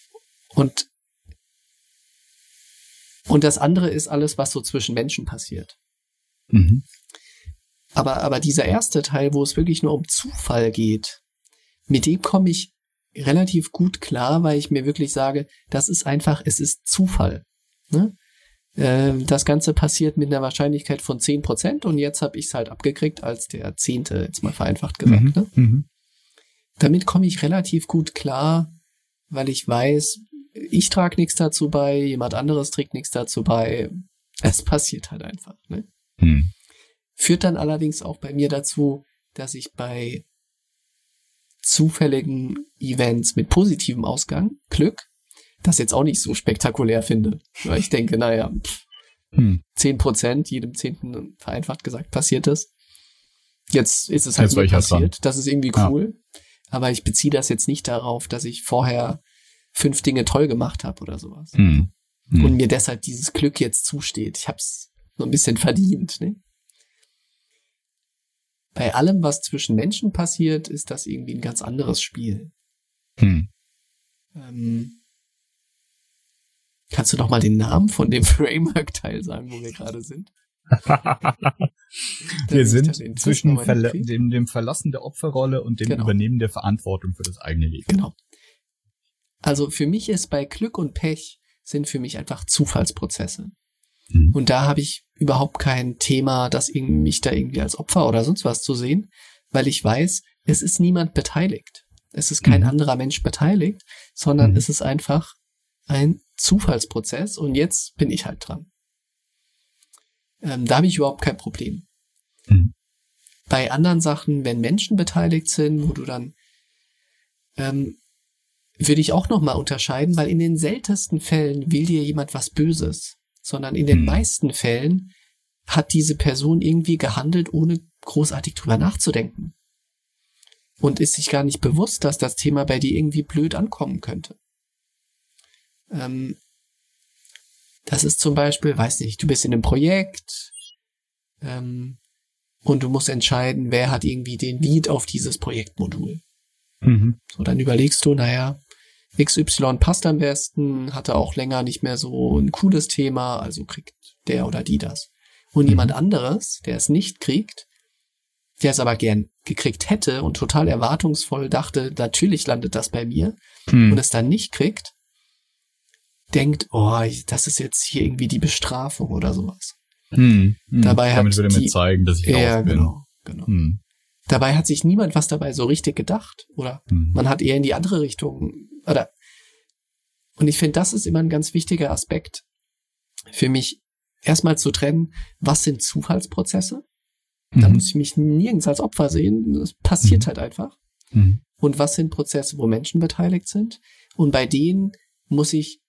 Und und das andere ist alles, was so zwischen Menschen passiert. Mhm. Aber, aber dieser erste Teil, wo es wirklich nur um Zufall geht, mit dem komme ich relativ gut klar, weil ich mir wirklich sage, das ist einfach, es ist Zufall. Ne? Äh, das Ganze passiert mit einer Wahrscheinlichkeit von zehn Prozent und jetzt habe ich es halt abgekriegt als der Zehnte, jetzt mal vereinfacht gesagt. Mhm. Ne? Mhm. Damit komme ich relativ gut klar, weil ich weiß, ich trage nichts dazu bei, jemand anderes trägt nichts dazu bei. Es passiert halt einfach. Ne? Hm. Führt dann allerdings auch bei mir dazu, dass ich bei zufälligen Events mit positivem Ausgang, Glück, das jetzt auch nicht so spektakulär finde. Weil ich denke, naja, hm. 10 Prozent, jedem Zehnten vereinfacht gesagt, passiert es. Jetzt ist es halt jetzt passiert. Das ist irgendwie cool. Ja. Aber ich beziehe das jetzt nicht darauf, dass ich vorher fünf Dinge toll gemacht habe oder sowas. Mhm. Mhm. Und mir deshalb dieses Glück jetzt zusteht. Ich hab's so ein bisschen verdient. Ne? Bei allem, was zwischen Menschen passiert, ist das irgendwie ein ganz anderes Spiel. Mhm. Ähm, kannst du doch mal den Namen von dem Framework-Teil sagen, wo wir gerade sind? wir sind zwischen dem, dem, Verlassen der Opferrolle und dem genau. Übernehmen der Verantwortung für das eigene Leben. Genau. Also für mich ist bei Glück und Pech sind für mich einfach Zufallsprozesse. Mhm. Und da habe ich überhaupt kein Thema, das mich da irgendwie als Opfer oder sonst was zu sehen, weil ich weiß, es ist niemand beteiligt. Es ist kein mhm. anderer Mensch beteiligt, sondern mhm. es ist einfach ein Zufallsprozess und jetzt bin ich halt dran. Ähm, da habe ich überhaupt kein Problem. Mhm. Bei anderen Sachen, wenn Menschen beteiligt sind, wo du dann ähm, würde ich auch noch mal unterscheiden, weil in den seltensten Fällen will dir jemand was Böses, sondern in den Mhm. meisten Fällen hat diese Person irgendwie gehandelt, ohne großartig drüber nachzudenken. Und ist sich gar nicht bewusst, dass das Thema bei dir irgendwie blöd ankommen könnte. Ähm, das ist zum Beispiel, weiß nicht, du bist in einem Projekt ähm, und du musst entscheiden, wer hat irgendwie den Lead auf dieses Projektmodul. Mhm. So, dann überlegst du, naja, XY passt am besten, hatte auch länger nicht mehr so ein cooles Thema, also kriegt der oder die das. Und Mhm. jemand anderes, der es nicht kriegt, der es aber gern gekriegt hätte und total erwartungsvoll dachte, natürlich landet das bei mir Mhm. und es dann nicht kriegt, denkt, oh, das ist jetzt hier irgendwie die Bestrafung oder sowas. Mhm. Mhm. Dabei Damit hat würde mir die- zeigen, dass ich Ja, bin. genau, genau. Mhm. Dabei hat sich niemand was dabei so richtig gedacht oder Mhm. man hat eher in die andere Richtung oder und ich finde, das ist immer ein ganz wichtiger Aspekt für mich, erstmal zu trennen, was sind Zufallsprozesse? Da Mhm. muss ich mich nirgends als Opfer sehen. Das passiert Mhm. halt einfach. Mhm. Und was sind Prozesse, wo Menschen beteiligt sind? Und bei denen muss ich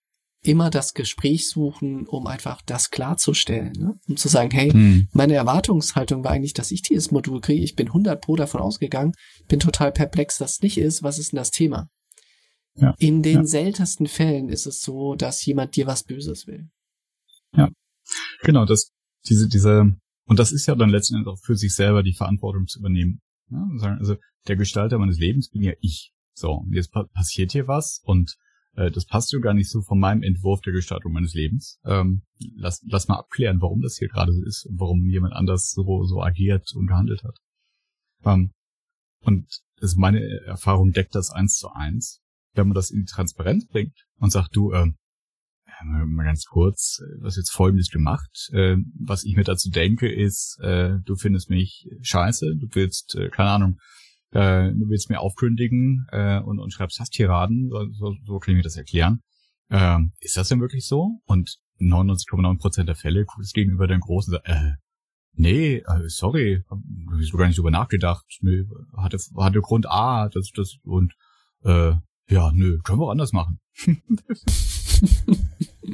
immer das Gespräch suchen, um einfach das klarzustellen. Ne? Um zu sagen, hey, Mhm. meine Erwartungshaltung war eigentlich, dass ich dieses Modul kriege. Ich bin 100 pro davon ausgegangen, bin total perplex, dass es nicht ist. Was ist denn das Thema? Ja, In den ja. seltensten Fällen ist es so, dass jemand dir was Böses will. Genau, das, diese, diese, und das ist ja dann letzten Endes auch für sich selber die Verantwortung zu übernehmen. Ja, sagen, also der Gestalter meines Lebens bin ja ich. So, und jetzt pa passiert hier was und äh, das passt so gar nicht so von meinem Entwurf der Gestaltung meines Lebens. Ähm, lass, lass mal abklären, warum das hier gerade so ist und warum jemand anders so, so agiert und gehandelt hat. Ähm, und ist meine Erfahrung deckt das eins zu eins. Wenn man das in die Transparenz bringt und sagt, du, ähm, mal ganz kurz, was jetzt folgendes gemacht. Äh, was ich mir dazu denke, ist, äh, du findest mich scheiße, du willst, äh, keine Ahnung, äh, du willst mir aufkündigen äh, und, und schreibst Hasstiraden, so, so, so kann ich mir das erklären. Ähm, ist das denn wirklich so? Und 99,9% der Fälle guckt es gegenüber den Großen und sagt, äh, nee, äh, sorry, hab ich so gar nicht drüber nachgedacht. Nö, hatte, hatte Grund A, das, das, und äh, ja, nö, können wir auch anders machen.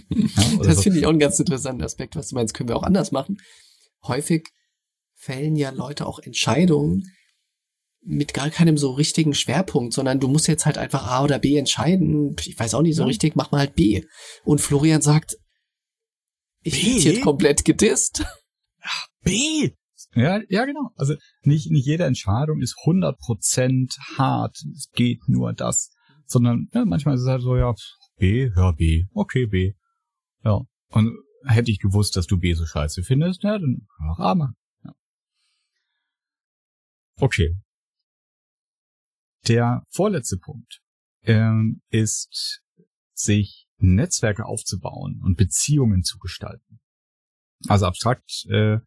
Ja, Das so. finde ich auch einen ganz interessanten Aspekt, was du meinst, können wir auch anders machen. Häufig fällen ja Leute auch Entscheidungen mit gar keinem so richtigen Schwerpunkt, sondern du musst jetzt halt einfach A oder B entscheiden. Ich weiß auch nicht so Ja. richtig, mach mal halt B. Und Florian sagt, ich B? werde hier komplett gedisst. B. Ja, ja, genau. Also nicht, nicht jede Entscheidung ist 100% hart. Es geht nur das. Sondern ja, manchmal ist es halt so, ja, B, ja, B. Okay, B. Ja. Und hätte ich gewusst, dass du B so scheiße findest, ja, dann auch A machen. Ja. Okay. Der vorletzte Punkt ähm, ist, sich Netzwerke aufzubauen und Beziehungen zu gestalten. Also abstrakt äh,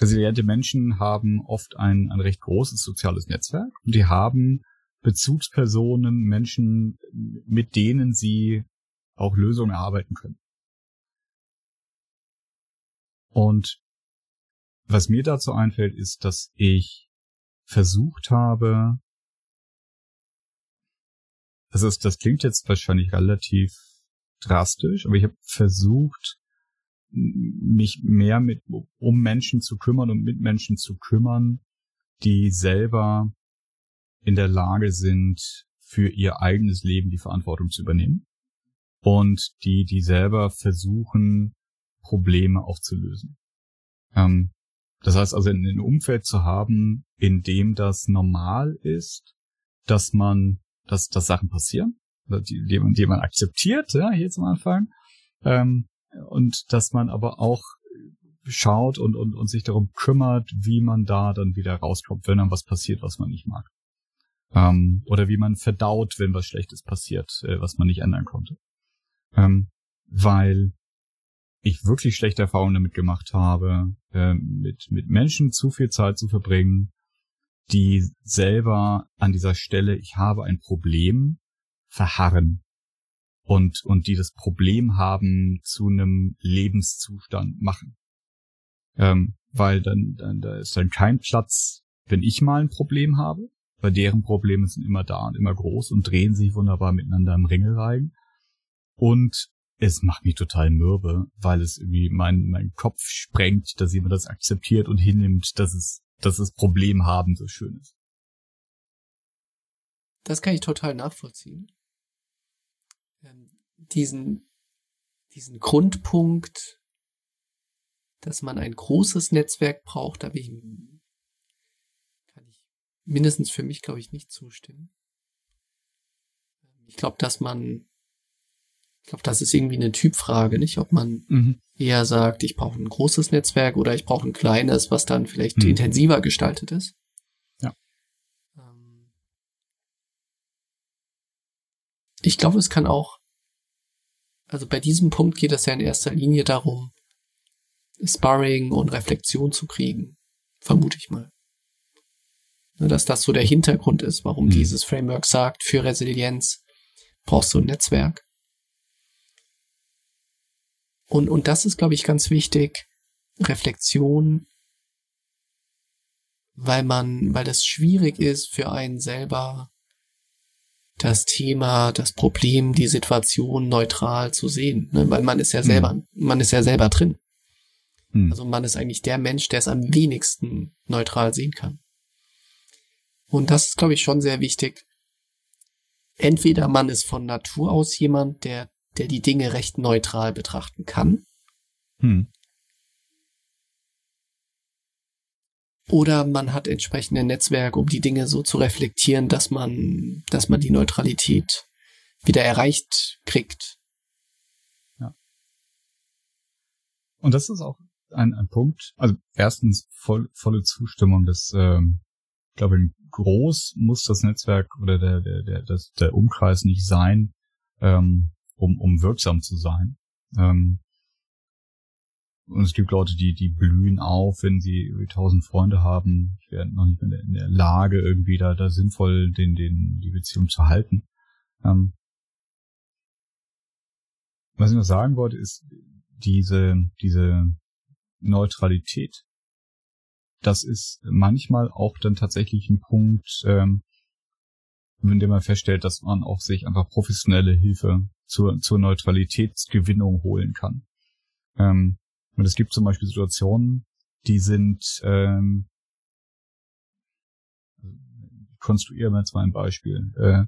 resiliente Menschen haben oft ein, ein recht großes soziales Netzwerk und die haben Bezugspersonen, Menschen, mit denen sie auch Lösungen erarbeiten können. Und was mir dazu einfällt, ist, dass ich versucht habe, das ist, das klingt jetzt wahrscheinlich relativ drastisch, aber ich habe versucht, mich mehr mit um Menschen zu kümmern und mit Menschen zu kümmern, die selber in der Lage sind, für ihr eigenes Leben die Verantwortung zu übernehmen und die, die selber versuchen, Probleme auch zu lösen. Ähm, das heißt also, ein Umfeld zu haben, in dem das normal ist, dass man, dass, dass Sachen passieren, die, die, man, die man akzeptiert, ja, hier zum Anfang, ähm, und dass man aber auch schaut und, und, und sich darum kümmert, wie man da dann wieder rauskommt, wenn dann was passiert, was man nicht mag. Ähm, oder wie man verdaut, wenn was Schlechtes passiert, äh, was man nicht ändern konnte. Ähm, weil ich wirklich schlechte Erfahrungen damit gemacht habe, äh, mit, mit Menschen zu viel Zeit zu verbringen, die selber an dieser Stelle, ich habe ein Problem, verharren und, und die das Problem haben, zu einem Lebenszustand machen. Ähm, weil dann, dann da ist dann kein Platz, wenn ich mal ein Problem habe, weil deren Probleme sind immer da und immer groß und drehen sich wunderbar miteinander im Ringelreigen. Und es macht mich total mürbe, weil es irgendwie mein, mein Kopf sprengt, dass jemand das akzeptiert und hinnimmt, dass es, dass das Problem haben so schön ist. Das kann ich total nachvollziehen. Ähm, diesen, diesen Grundpunkt, dass man ein großes Netzwerk braucht, da bin ich, kann ich mindestens für mich, glaube ich, nicht zustimmen. Ich glaube, dass man ich glaube, das ist irgendwie eine Typfrage, nicht? Ob man mhm. eher sagt, ich brauche ein großes Netzwerk oder ich brauche ein kleines, was dann vielleicht mhm. intensiver gestaltet ist. Ja. Ähm, ich glaube, es kann auch, also bei diesem Punkt geht es ja in erster Linie darum, Sparring und Reflexion zu kriegen. Vermute ich mal. Ne, dass das so der Hintergrund ist, warum mhm. dieses Framework sagt, für Resilienz brauchst du ein Netzwerk. Und, und das ist, glaube ich, ganz wichtig. Reflexion, weil man, weil das schwierig ist für einen selber, das Thema, das Problem, die Situation neutral zu sehen, ne? weil man ist ja selber, hm. man ist ja selber drin. Hm. Also man ist eigentlich der Mensch, der es am wenigsten neutral sehen kann. Und das ist, glaube ich, schon sehr wichtig. Entweder man ist von Natur aus jemand, der der die Dinge recht neutral betrachten kann. Hm. Oder man hat entsprechende Netzwerke, um die Dinge so zu reflektieren, dass man, dass man die Neutralität wieder erreicht kriegt. Ja. Und das ist auch ein, ein Punkt. Also erstens voll, volle Zustimmung. Das, ähm, ich glaube, groß muss das Netzwerk oder der, der, der, das, der Umkreis nicht sein, ähm, um, um wirksam zu sein. Ähm, und es gibt Leute, die, die blühen auf, wenn sie tausend Freunde haben, die werden noch nicht mehr in der Lage, irgendwie da, da sinnvoll den, den, die Beziehung zu halten. Ähm, was ich noch sagen wollte, ist diese, diese Neutralität. Das ist manchmal auch dann tatsächlich ein Punkt, ähm, indem man feststellt, dass man auch sich einfach professionelle Hilfe zur, zur Neutralitätsgewinnung holen kann. Ähm, und es gibt zum Beispiel Situationen, die sind, ähm, konstruieren wir jetzt mal ein Beispiel. Äh,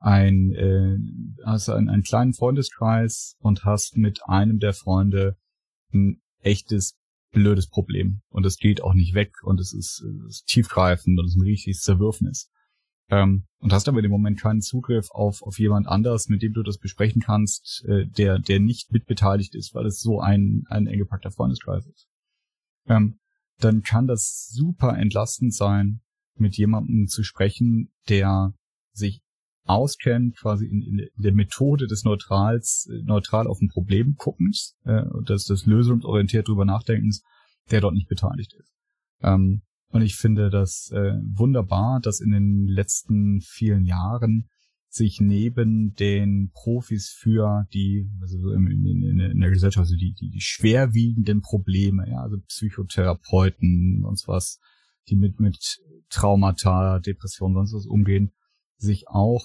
ein, äh, hast einen, einen kleinen Freundeskreis und hast mit einem der Freunde ein echtes blödes Problem und es geht auch nicht weg und es ist, es ist tiefgreifend und es ist ein richtiges Zerwürfnis. Ähm, und hast aber in dem Moment keinen Zugriff auf, auf jemand anders, mit dem du das besprechen kannst, äh, der, der nicht mitbeteiligt ist, weil es so ein, ein eng gepackter Freundeskreis ist. Ähm, dann kann das super entlastend sein, mit jemandem zu sprechen, der sich auskennt, quasi in, in der Methode des Neutrals, äh, neutral auf ein Problem guckens, äh, des, des lösungsorientiert drüber nachdenkens, der dort nicht beteiligt ist. Ähm, und ich finde das äh, wunderbar, dass in den letzten vielen Jahren sich neben den Profis für die, also in, in, in der Gesellschaft, also die, die, die schwerwiegenden Probleme, ja, also Psychotherapeuten und was, die mit, mit Traumata, Depressionen, sonst was umgehen, sich auch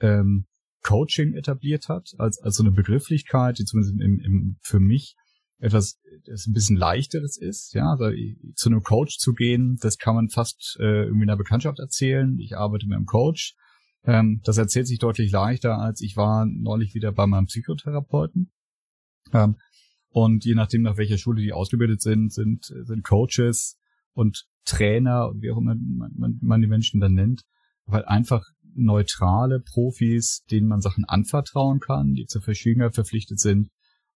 ähm, Coaching etabliert hat, als, als so eine Begrifflichkeit, die zumindest im, im, für mich etwas das ein bisschen leichteres ist, ja, also zu einem Coach zu gehen, das kann man fast äh, irgendwie in einer Bekanntschaft erzählen. Ich arbeite mit einem Coach. Ähm, das erzählt sich deutlich leichter, als ich war neulich wieder bei meinem Psychotherapeuten. Ähm, und je nachdem, nach welcher Schule die ausgebildet sind, sind, sind Coaches und Trainer und wie auch immer man, man, man die Menschen dann nennt, weil einfach neutrale Profis, denen man Sachen anvertrauen kann, die zur Verschwiegenheit verpflichtet sind,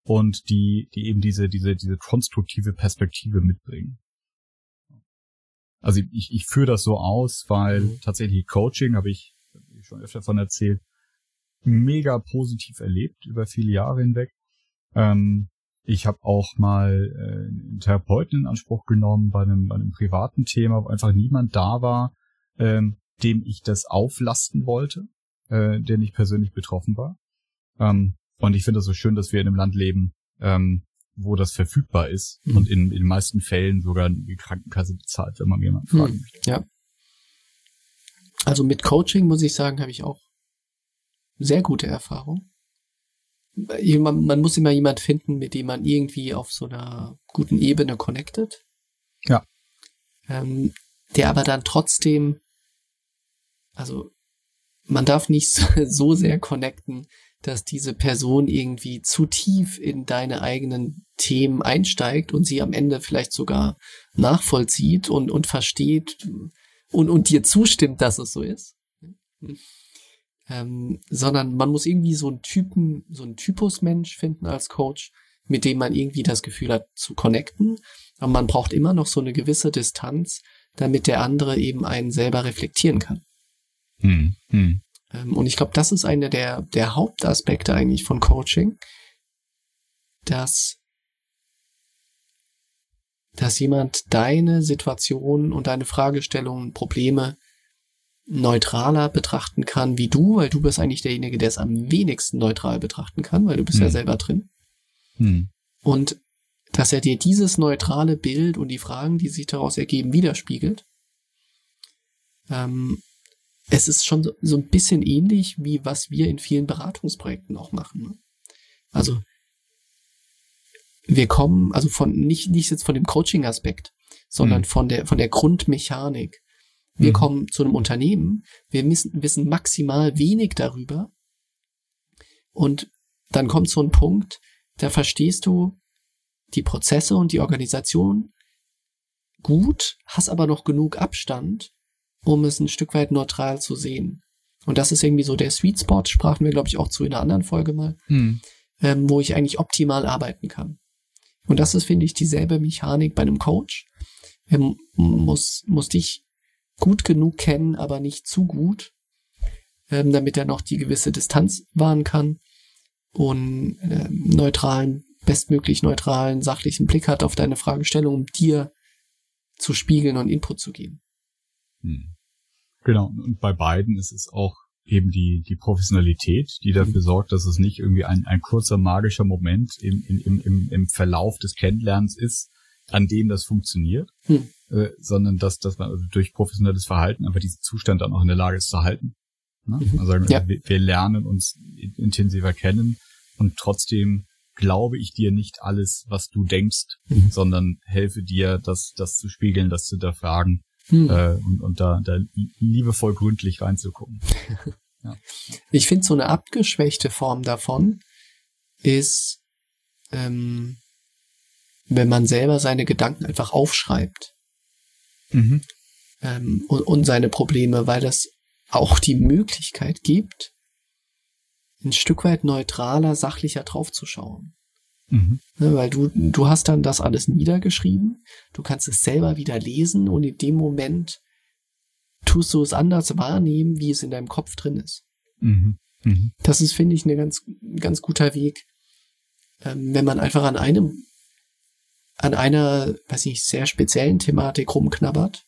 und die, die eben diese, diese, diese konstruktive Perspektive mitbringen. Also ich, ich führe das so aus, weil mhm. tatsächlich Coaching, habe ich schon öfter davon erzählt, mega positiv erlebt über viele Jahre hinweg. Ähm, ich habe auch mal äh, einen Therapeuten in Anspruch genommen bei einem, bei einem privaten Thema, wo einfach niemand da war, ähm, dem ich das auflasten wollte, äh, der nicht persönlich betroffen war. Ähm, und ich finde es so schön, dass wir in einem Land leben, ähm, wo das verfügbar ist Mhm. und in, in den meisten Fällen sogar die Krankenkasse bezahlt, wenn man jemanden fragen Hm, möchte. ja. Also mit Coaching muss ich sagen, habe ich auch sehr gute Erfahrung. Man, man muss immer jemand finden, mit dem man irgendwie auf so einer guten Ebene connected. Ja. Ähm, der aber dann trotzdem, also man darf nicht so sehr connecten, dass diese Person irgendwie zu tief in deine eigenen Themen einsteigt und sie am Ende vielleicht sogar nachvollzieht und, und versteht und, und dir zustimmt, dass es so ist. Ähm, sondern man muss irgendwie so einen Typen, so einen Typusmensch finden als Coach, mit dem man irgendwie das Gefühl hat zu connecten. Aber man braucht immer noch so eine gewisse Distanz, damit der andere eben einen selber reflektieren kann. Hm, hm. Ähm, und ich glaube, das ist einer der, der Hauptaspekte eigentlich von Coaching, dass, dass jemand deine Situation und deine Fragestellungen, Probleme neutraler betrachten kann wie du, weil du bist eigentlich derjenige, der es am wenigsten neutral betrachten kann, weil du bist ja Hm. selber drin. Hm. Und dass er dir dieses neutrale Bild und die Fragen, die sich daraus ergeben, widerspiegelt. Ähm, es ist schon so, so ein bisschen ähnlich, wie was wir in vielen Beratungsprojekten auch machen. Ne? Also wir kommen, also von nicht, nicht jetzt von dem Coaching-Aspekt, sondern Mhm. von der von der Grundmechanik. Wir Mhm. kommen zu einem Unternehmen, wir wissen, wissen maximal wenig darüber und dann kommt so ein Punkt, da verstehst du die Prozesse und die Organisation gut, hast aber noch genug Abstand, um es ein Stück weit neutral zu sehen. Und das ist irgendwie so der Sweet Spot, sprachen wir, glaube ich, auch zu in einer anderen Folge mal, Hm. ähm, wo ich eigentlich optimal arbeiten kann. Und das ist, finde ich, dieselbe Mechanik bei einem Coach. Er m- muss, muss dich gut genug kennen, aber nicht zu gut, ähm, damit er noch die gewisse Distanz wahren kann und ähm, neutralen, bestmöglich neutralen, sachlichen Blick hat auf deine Fragestellung, um dir zu spiegeln und Input zu geben. Hm. Genau. Und bei beiden ist es auch eben die, die Professionalität, die dafür sorgt, dass es nicht irgendwie ein, ein kurzer magischer Moment im, im, im, im Verlauf des Kennenlernens ist, an dem das funktioniert, Hm. äh, sondern dass, dass man also durch professionelles Verhalten einfach diesen Zustand dann auch in der Lage ist zu halten. Ne? Mhm. Also Ja. wir, wir lernen uns in- intensiver kennen und trotzdem glaube ich dir nicht alles, was du denkst, Mhm. sondern helfe dir, das, das zu spiegeln, das zu hinterfragen Hm. äh, und, und da, da liebevoll gründlich reinzugucken. Ich finde, so eine abgeschwächte Form davon ist, ähm, wenn man selber seine Gedanken einfach aufschreibt Mhm. ähm, und, und seine Probleme, weil das auch die Möglichkeit gibt, ein Stück weit neutraler, sachlicher draufzuschauen. Mhm. Ne, weil du, du hast dann das alles niedergeschrieben, du kannst es selber wieder lesen und in dem Moment tust du es anders wahrnehmen, wie es in deinem Kopf drin ist. Mhm. Mhm. Das ist, finde ich, ein ganz, ganz guter Weg, ähm, wenn man einfach an einem, an einer, weiß nicht, sehr speziellen Thematik rumknabbert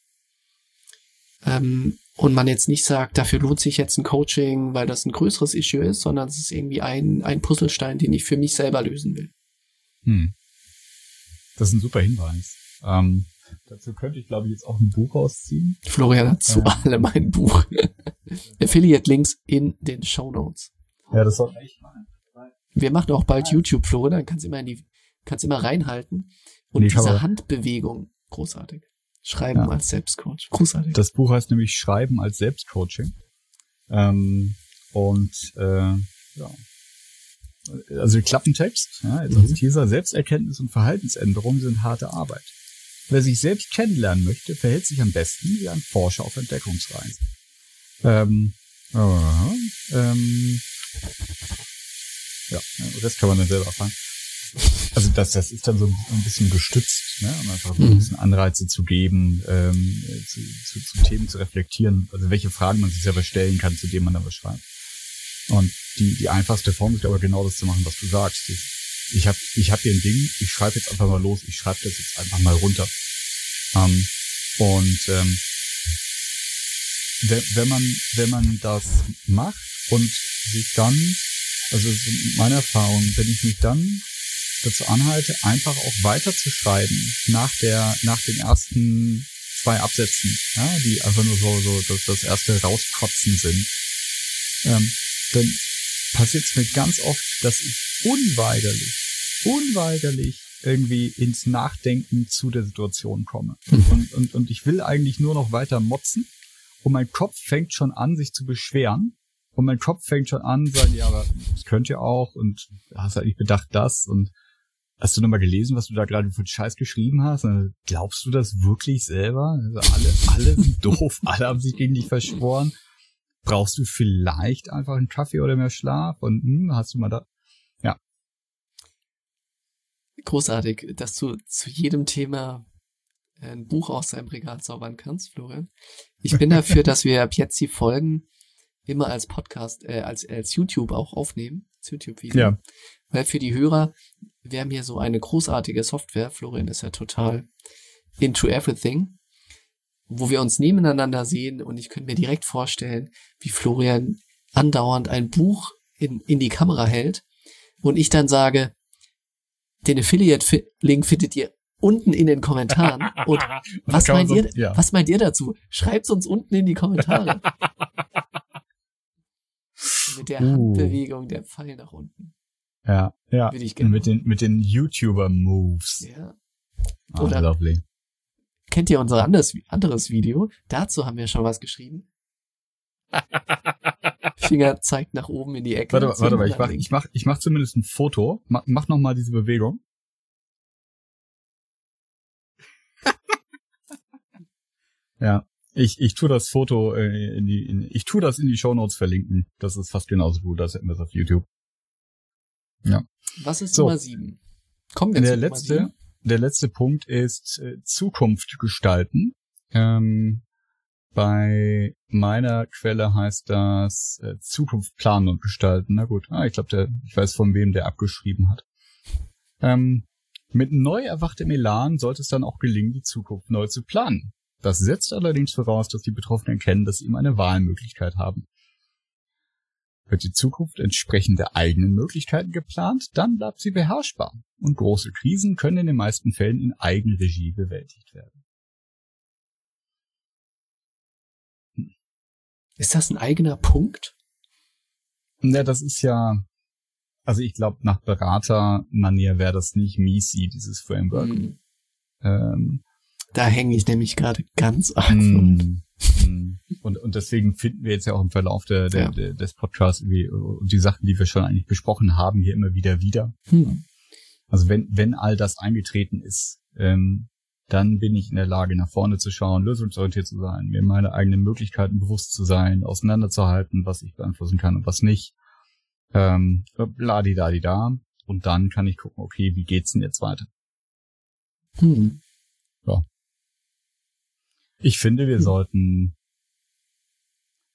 ähm, und man jetzt nicht sagt, dafür lohnt sich jetzt ein Coaching, weil das ein größeres Issue ist, sondern es ist irgendwie ein, ein Puzzlestein, den ich für mich selber lösen will. Hm. Das ist ein super Hinweis. Ähm, dazu könnte ich, glaube ich, jetzt auch ein Buch rausziehen. Florian hat zu Ja. allem ein Buch. Affiliate-Links in den Show Notes. Ja, das soll echt mal. Wir machen auch bald YouTube, Florian, dann kannst du immer in die, kannst immer reinhalten. Und Nee, diese Handbewegung, großartig. Schreiben Ja. als Selbstcoach, großartig. Das Buch heißt nämlich Schreiben als Selbstcoaching. Ähm, und äh, ja. Also Klappentext, ja, jetzt als Mhm. Teaser, Selbsterkenntnis und Verhaltensänderung sind harte Arbeit. Wer sich selbst kennenlernen möchte, verhält sich am besten wie ein Forscher auf Entdeckungsreise. Ähm, äh, ähm, ja, das kann man dann selber erfahren. Also das, das ist dann so ein bisschen gestützt, ne? um einfach ein Mhm. bisschen Anreize zu geben, ähm, zu, zu, zu Themen zu reflektieren, also welche Fragen man sich selber stellen kann, zu denen man dann was schreibt. Und die, die einfachste Form ist aber genau das zu machen, was du sagst. Ich, habe ich hab hier ein Ding, ich schreibe jetzt einfach mal los, ich schreibe das jetzt einfach mal runter. Ähm, und ähm, wenn, wenn man wenn man das macht und sich dann, also so meine Erfahrung, wenn ich mich dann dazu anhalte, einfach auch weiter zu schreiben nach der, nach den ersten zwei Absätzen, ja, die einfach nur so, so das, das erste Rauskotzen sind. Ähm, dann passiert es mir ganz oft, dass ich unweigerlich, unweigerlich irgendwie ins Nachdenken zu der Situation komme. Mhm. Und, und, und ich will eigentlich nur noch weiter motzen und mein Kopf fängt schon an, sich zu beschweren. Und mein Kopf fängt schon an, sagen, ja, aber das könnt ihr auch und hast halt nicht bedacht das und hast du nochmal gelesen, was du da gerade für Scheiß geschrieben hast? Und glaubst du das wirklich selber? Also alle, alle sind doof, alle haben sich gegen dich verschworen. Brauchst du vielleicht einfach einen Kaffee oder mehr Schlaf? Und hm, hast du mal da, Großartig, dass du zu jedem Thema ein Buch aus deinem Regal zaubern kannst, Florian. Ich bin dafür, dass wir ab jetzt die Folgen immer als Podcast, äh, als, als YouTube auch aufnehmen, als YouTube-Video. Ja. Weil für die Hörer, wir haben hier so eine großartige Software, Florian ist ja total into everything, wo wir uns nebeneinander sehen und ich könnte mir direkt vorstellen, wie Florian andauernd ein Buch in, in die Kamera hält und ich dann sage, den Affiliate-Link findet ihr unten in den Kommentaren. Und was meint ihr, ja. was meint ihr dazu? Schreibt's uns unten in die Kommentare. Mit der Uh. Handbewegung, der Pfeil nach unten. Ja, ja. Mit den, mit den YouTuber-Moves. Ja. Ah, Oder- lovely. Kennt ihr unser anderes, anderes Video? Dazu haben wir schon was geschrieben. Finger zeigt nach oben in die Ecke. Warte, warte mal, ich mach, ich mach, ich mach zumindest ein Foto. Mach, mach noch mal diese Bewegung. ja, ich, ich tu das Foto äh, in die, in, ich tu das in die Shownotes verlinken. Das ist fast genauso gut, als hätten wir es auf YouTube. Was ist So. Nummer sieben? Kommen wir Der zu Nummer letzte, sieben. Der letzte Punkt ist äh, Zukunft gestalten. Ähm, bei meiner Quelle heißt das äh, Zukunft planen und gestalten. Na gut, ah, ich glaube, ich weiß von wem der abgeschrieben hat. Ähm, mit neu erwachtem Elan sollte es dann auch gelingen, die Zukunft neu zu planen. Das setzt allerdings voraus, dass die Betroffenen erkennen, dass sie immer eine Wahlmöglichkeit haben. Wird die Zukunft entsprechend der eigenen Möglichkeiten geplant, dann bleibt sie beherrschbar. Und große Krisen können in den meisten Fällen in Eigenregie bewältigt werden. Ist das ein eigener Punkt? Ja, das ist ja, also ich glaube, nach Beratermanier wäre das nicht Misi, dieses Framework. Hm. Ähm, Da hänge ich nämlich gerade ganz arg mm. Und, und deswegen finden wir jetzt ja auch im Verlauf der, der, Ja. der, des Podcasts irgendwie, äh, und die Sachen, die wir schon eigentlich besprochen haben, hier immer wieder wieder. Hm. Also wenn, wenn all das eingetreten ist, ähm, dann bin ich in der Lage, nach vorne zu schauen, lösungsorientiert zu sein, mir meine eigenen Möglichkeiten bewusst zu sein, auseinanderzuhalten, was ich beeinflussen kann und was nicht. Ähm, bladidadida. Und dann kann ich gucken, okay, wie geht's denn jetzt weiter? Hm. Ich finde, wir Hm. sollten,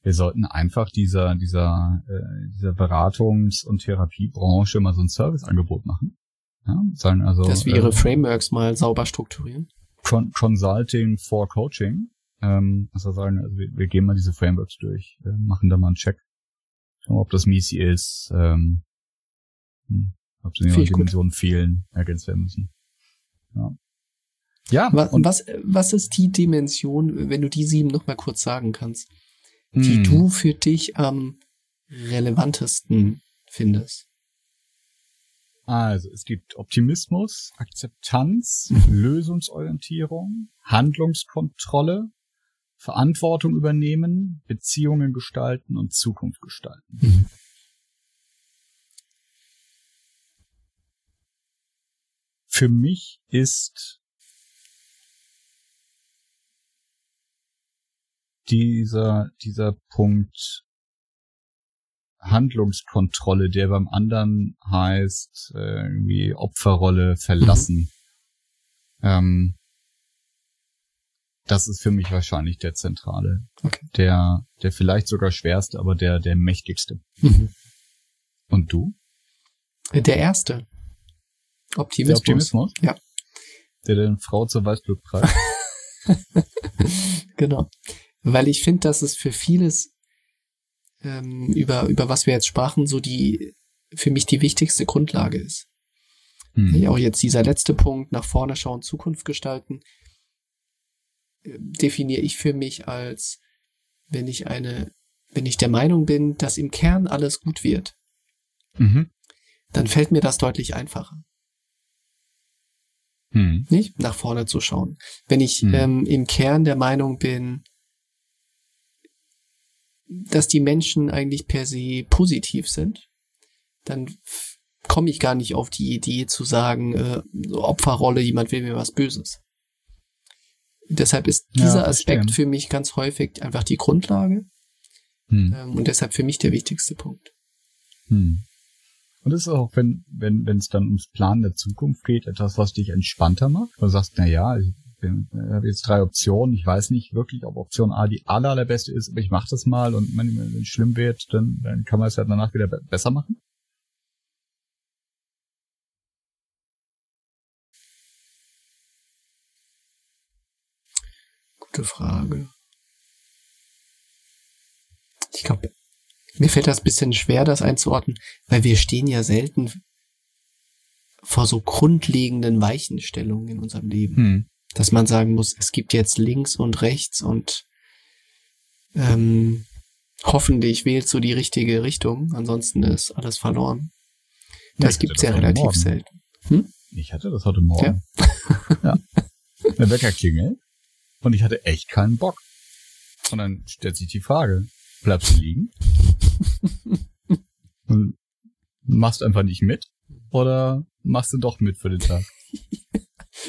wir sollten einfach dieser, dieser, äh, dieser Beratungs- und Therapiebranche mal so ein Serviceangebot machen. Ja, sagen also, Dass wir ihre äh, Frameworks mal sauber strukturieren. Con Consulting for Coaching. Ähm, also sagen, also wir, wir gehen mal diese Frameworks durch, äh, machen da mal einen Check. Schauen, ob das Misi ist, ähm, hm, ob die. Dimensionen fehlen, ergänzt werden müssen. Ja. Ja, Was, und, was, was ist die Dimension, wenn du die sieben noch mal kurz sagen kannst, die hm, du für dich am relevantesten findest? Also, es gibt Optimismus, Akzeptanz, Mhm. Lösungsorientierung, Handlungskontrolle, Verantwortung übernehmen, Beziehungen gestalten und Zukunft gestalten. Mhm. Für mich ist dieser, dieser Punkt Handlungskontrolle, der beim anderen heißt, äh, irgendwie Opferrolle verlassen. Ähm, das ist für mich wahrscheinlich der zentrale, Okay. der, der vielleicht sogar schwerste, aber der, der mächtigste. Mhm. Und du? Der erste. Optimismus. Der Optimismus? Ja. Der den Frau zur Weißblut treibt. Genau. Weil ich finde, dass es für vieles, ähm, über, über was wir jetzt sprachen, so die, für mich die wichtigste Grundlage ist. Hm. Auch jetzt dieser letzte Punkt, nach vorne schauen, Zukunft gestalten, äh, definiere ich für mich als, wenn ich eine, wenn ich der Meinung bin, dass im Kern alles gut wird, Mhm. dann fällt mir das deutlich einfacher, Hm. nicht? Nach vorne zu schauen. Wenn ich Hm. ähm, im Kern der Meinung bin, dass die Menschen eigentlich per se positiv sind, dann komme ich gar nicht auf die Idee zu sagen, äh, so Opferrolle, jemand will mir was Böses. Deshalb ist Ja, dieser verstehe. Aspekt für mich ganz häufig einfach die Grundlage Hm. ähm, und deshalb für mich der wichtigste Punkt. Hm. Und das ist auch, wenn wenn wenn es dann ums Planen der Zukunft geht, etwas, was dich entspannter macht. Du sagst, na ja, ich bin- ich habe jetzt drei Optionen. Ich weiß nicht wirklich, ob Option A die aller, allerbeste ist, aber ich mache das mal und wenn es schlimm wird, dann, dann kann man es halt danach wieder be besser machen. Gute Frage. Ich glaube, mir fällt das bisschen schwer, das einzuordnen, weil wir stehen ja selten vor so grundlegenden Weichenstellungen in unserem Leben. Hm. Dass man sagen muss, es gibt jetzt links und rechts und ähm, hoffentlich wählst du die richtige Richtung, ansonsten ist alles verloren. Ja, Das ich gibt's ja relativ Morgen. selten. Ich hatte das heute Morgen. Ja. Der Wecker klingelt und ich hatte echt keinen Bock. Und dann stellt sich die Frage, bleibst du liegen? und machst einfach nicht mit? Oder machst du doch mit für den Tag?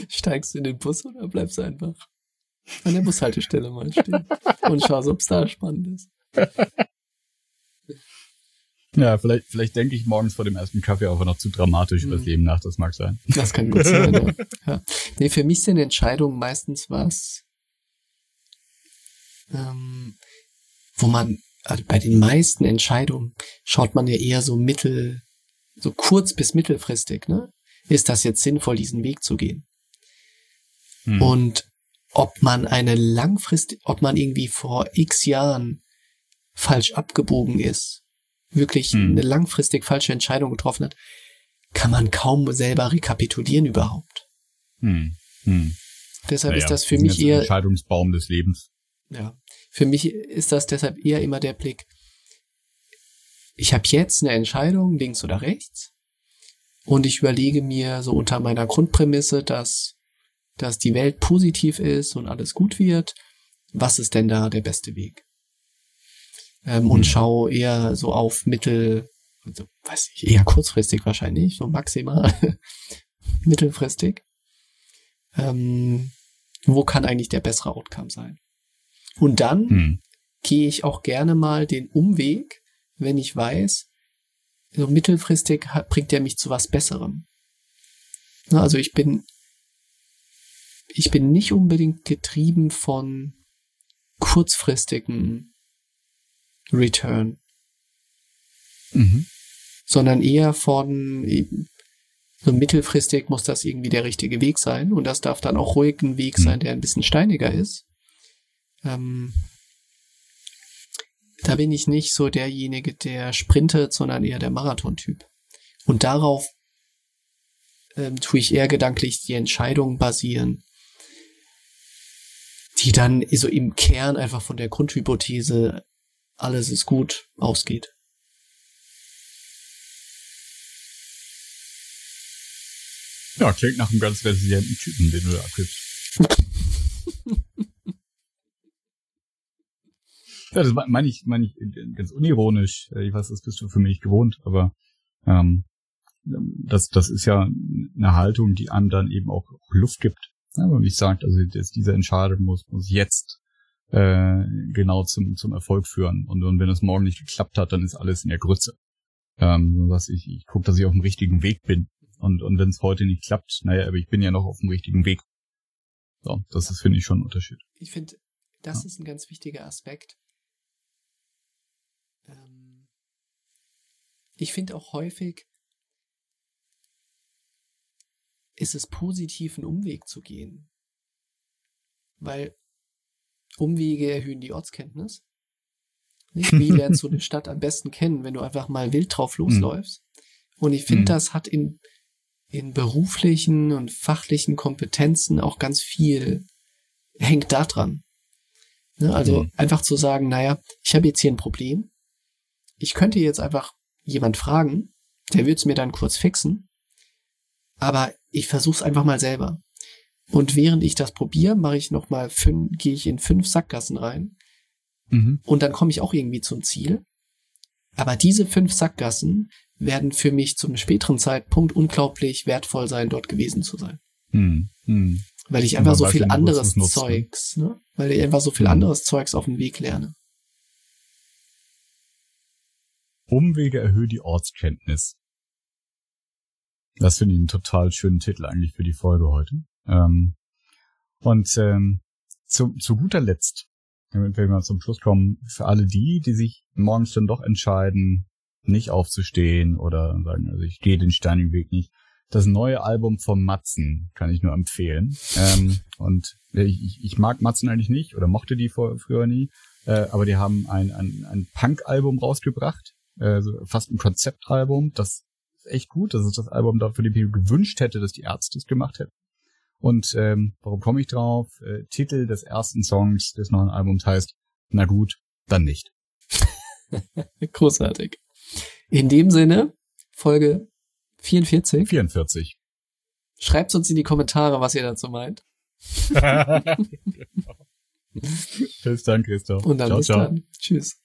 Steigst du in den Bus oder bleibst du einfach an der Bushaltestelle mal stehen und schaust, ob's da spannend ist. Ja, vielleicht, vielleicht denke ich morgens vor dem ersten Kaffee auch noch zu dramatisch über das Mhm. Leben nach, das mag sein. Das kann gut sein. ja. Ja. Nee, für mich sind Entscheidungen meistens was, ähm, wo man, also bei den meisten Entscheidungen schaut man ja eher so mittel, so kurz bis mittelfristig, ne? Ist das jetzt sinnvoll, diesen Weg zu gehen? Hm. Und ob man eine langfristig, ob man irgendwie vor x Jahren falsch abgebogen ist, wirklich Hm. eine langfristig falsche Entscheidung getroffen hat, kann man kaum selber rekapitulieren überhaupt. Hm. Hm. Deshalb Naja, ist das für mich eher, Entscheidungsbaum des Lebens. ja, für mich ist das deshalb eher immer der Blick, ich habe jetzt eine Entscheidung, links oder rechts, und ich überlege mir so unter meiner Grundprämisse, dass, dass die Welt positiv ist und alles gut wird, was ist denn da der beste Weg? Ähm, Hm. Und schaue eher so auf Mittel, also, weiß ich, eher kurzfristig wahrscheinlich, so maximal mittelfristig. Ähm, wo kann eigentlich der bessere Outcome sein? Und dann Hm. gehe ich auch gerne mal den Umweg, wenn ich weiß, so mittelfristig hat, bringt er mich zu was Besserem. Na, Also ich bin, ich bin nicht unbedingt getrieben von kurzfristigen Return, Mhm. sondern eher von so mittelfristig muss das irgendwie der richtige Weg sein und das darf dann auch ruhig ein Weg Mhm. sein, der ein bisschen steiniger ist. Ähm, da bin ich nicht so derjenige, der sprintet, sondern eher der Marathontyp. Und darauf ähm, tue ich eher gedanklich die Entscheidungen basieren, die dann so im Kern einfach von der Grundhypothese alles ist gut ausgeht. Ja, klingt nach einem ganz resilienten Typen, den du da abgibst. ja, das meine ich, meine ich ganz unironisch. Ich weiß, das bist du für mich gewohnt, aber ähm, das, das ist ja eine Haltung, die einem dann eben auch, auch Luft gibt. Und ich sagt, also jetzt diese Entscheidung muss, muss jetzt äh, genau zum, zum Erfolg führen. Und, und wenn es morgen nicht geklappt hat, dann ist alles in der Grütze. Ähm, was ich, ich gucke, dass ich auf dem richtigen Weg bin. Und, und wenn es heute nicht klappt, naja, aber ich bin ja noch auf dem richtigen Weg. So, das ist, finde ich, schon ein Unterschied. Ich finde, das Ja. ist ein ganz wichtiger Aspekt. Ähm, ich finde auch häufig ist es positiv, einen Umweg zu gehen. Weil Umwege erhöhen die Ortskenntnis. Nicht? Wie lernst du eine Stadt am besten kennen, wenn du einfach mal wild drauf losläufst? Und ich finde, Mhm. das hat in, in beruflichen und fachlichen Kompetenzen auch ganz viel hängt da dran. Ne, also Mhm. einfach zu sagen, naja, ich habe jetzt hier ein Problem. Ich könnte jetzt einfach jemand fragen, der wird es mir dann kurz fixen. Aber ich versuche es einfach mal selber. Und während ich das probiere, mache ich noch mal fünf, gehe ich in fünf Sackgassen rein Mhm. und dann komme ich auch irgendwie zum Ziel. Aber diese fünf Sackgassen werden für mich zum späteren Zeitpunkt unglaublich wertvoll sein, dort gewesen zu sein. Mhm. Mhm. Weil ich einfach so viel anderes ne? Zeugs, ne? Weil ich einfach so viel Mhm. anderes Zeugs auf dem Weg lerne. Umwege erhöhen die Ortskenntnis. Das finde ich einen total schönen Titel eigentlich für die Folge heute. Ähm, und ähm, zu, zu guter Letzt, damit wir mal zum Schluss kommen, für alle die, die sich morgens dann doch entscheiden, nicht aufzustehen oder sagen, also ich gehe den steinigen Weg nicht. Das neue Album von Matzen kann ich nur empfehlen. Ähm, und ich, ich, mag Matzen eigentlich nicht oder mochte die vor, früher nie. Äh, aber die haben ein, ein, ein Punk-Album rausgebracht, äh, fast ein Konzeptalbum. Das echt gut. Das ist das Album, dafür die ich mir gewünscht hätte, dass die Ärzte es gemacht hätten. Und ähm, warum komme ich drauf? Äh, Titel des ersten Songs des neuen Albums heißt Na gut, dann nicht. Großartig. In dem Sinne, Folge 44. 44. Schreibt uns in die Kommentare, was ihr dazu meint. Bis dann, Christoph. Und dann ciao, bis ciao. dann. Tschüss.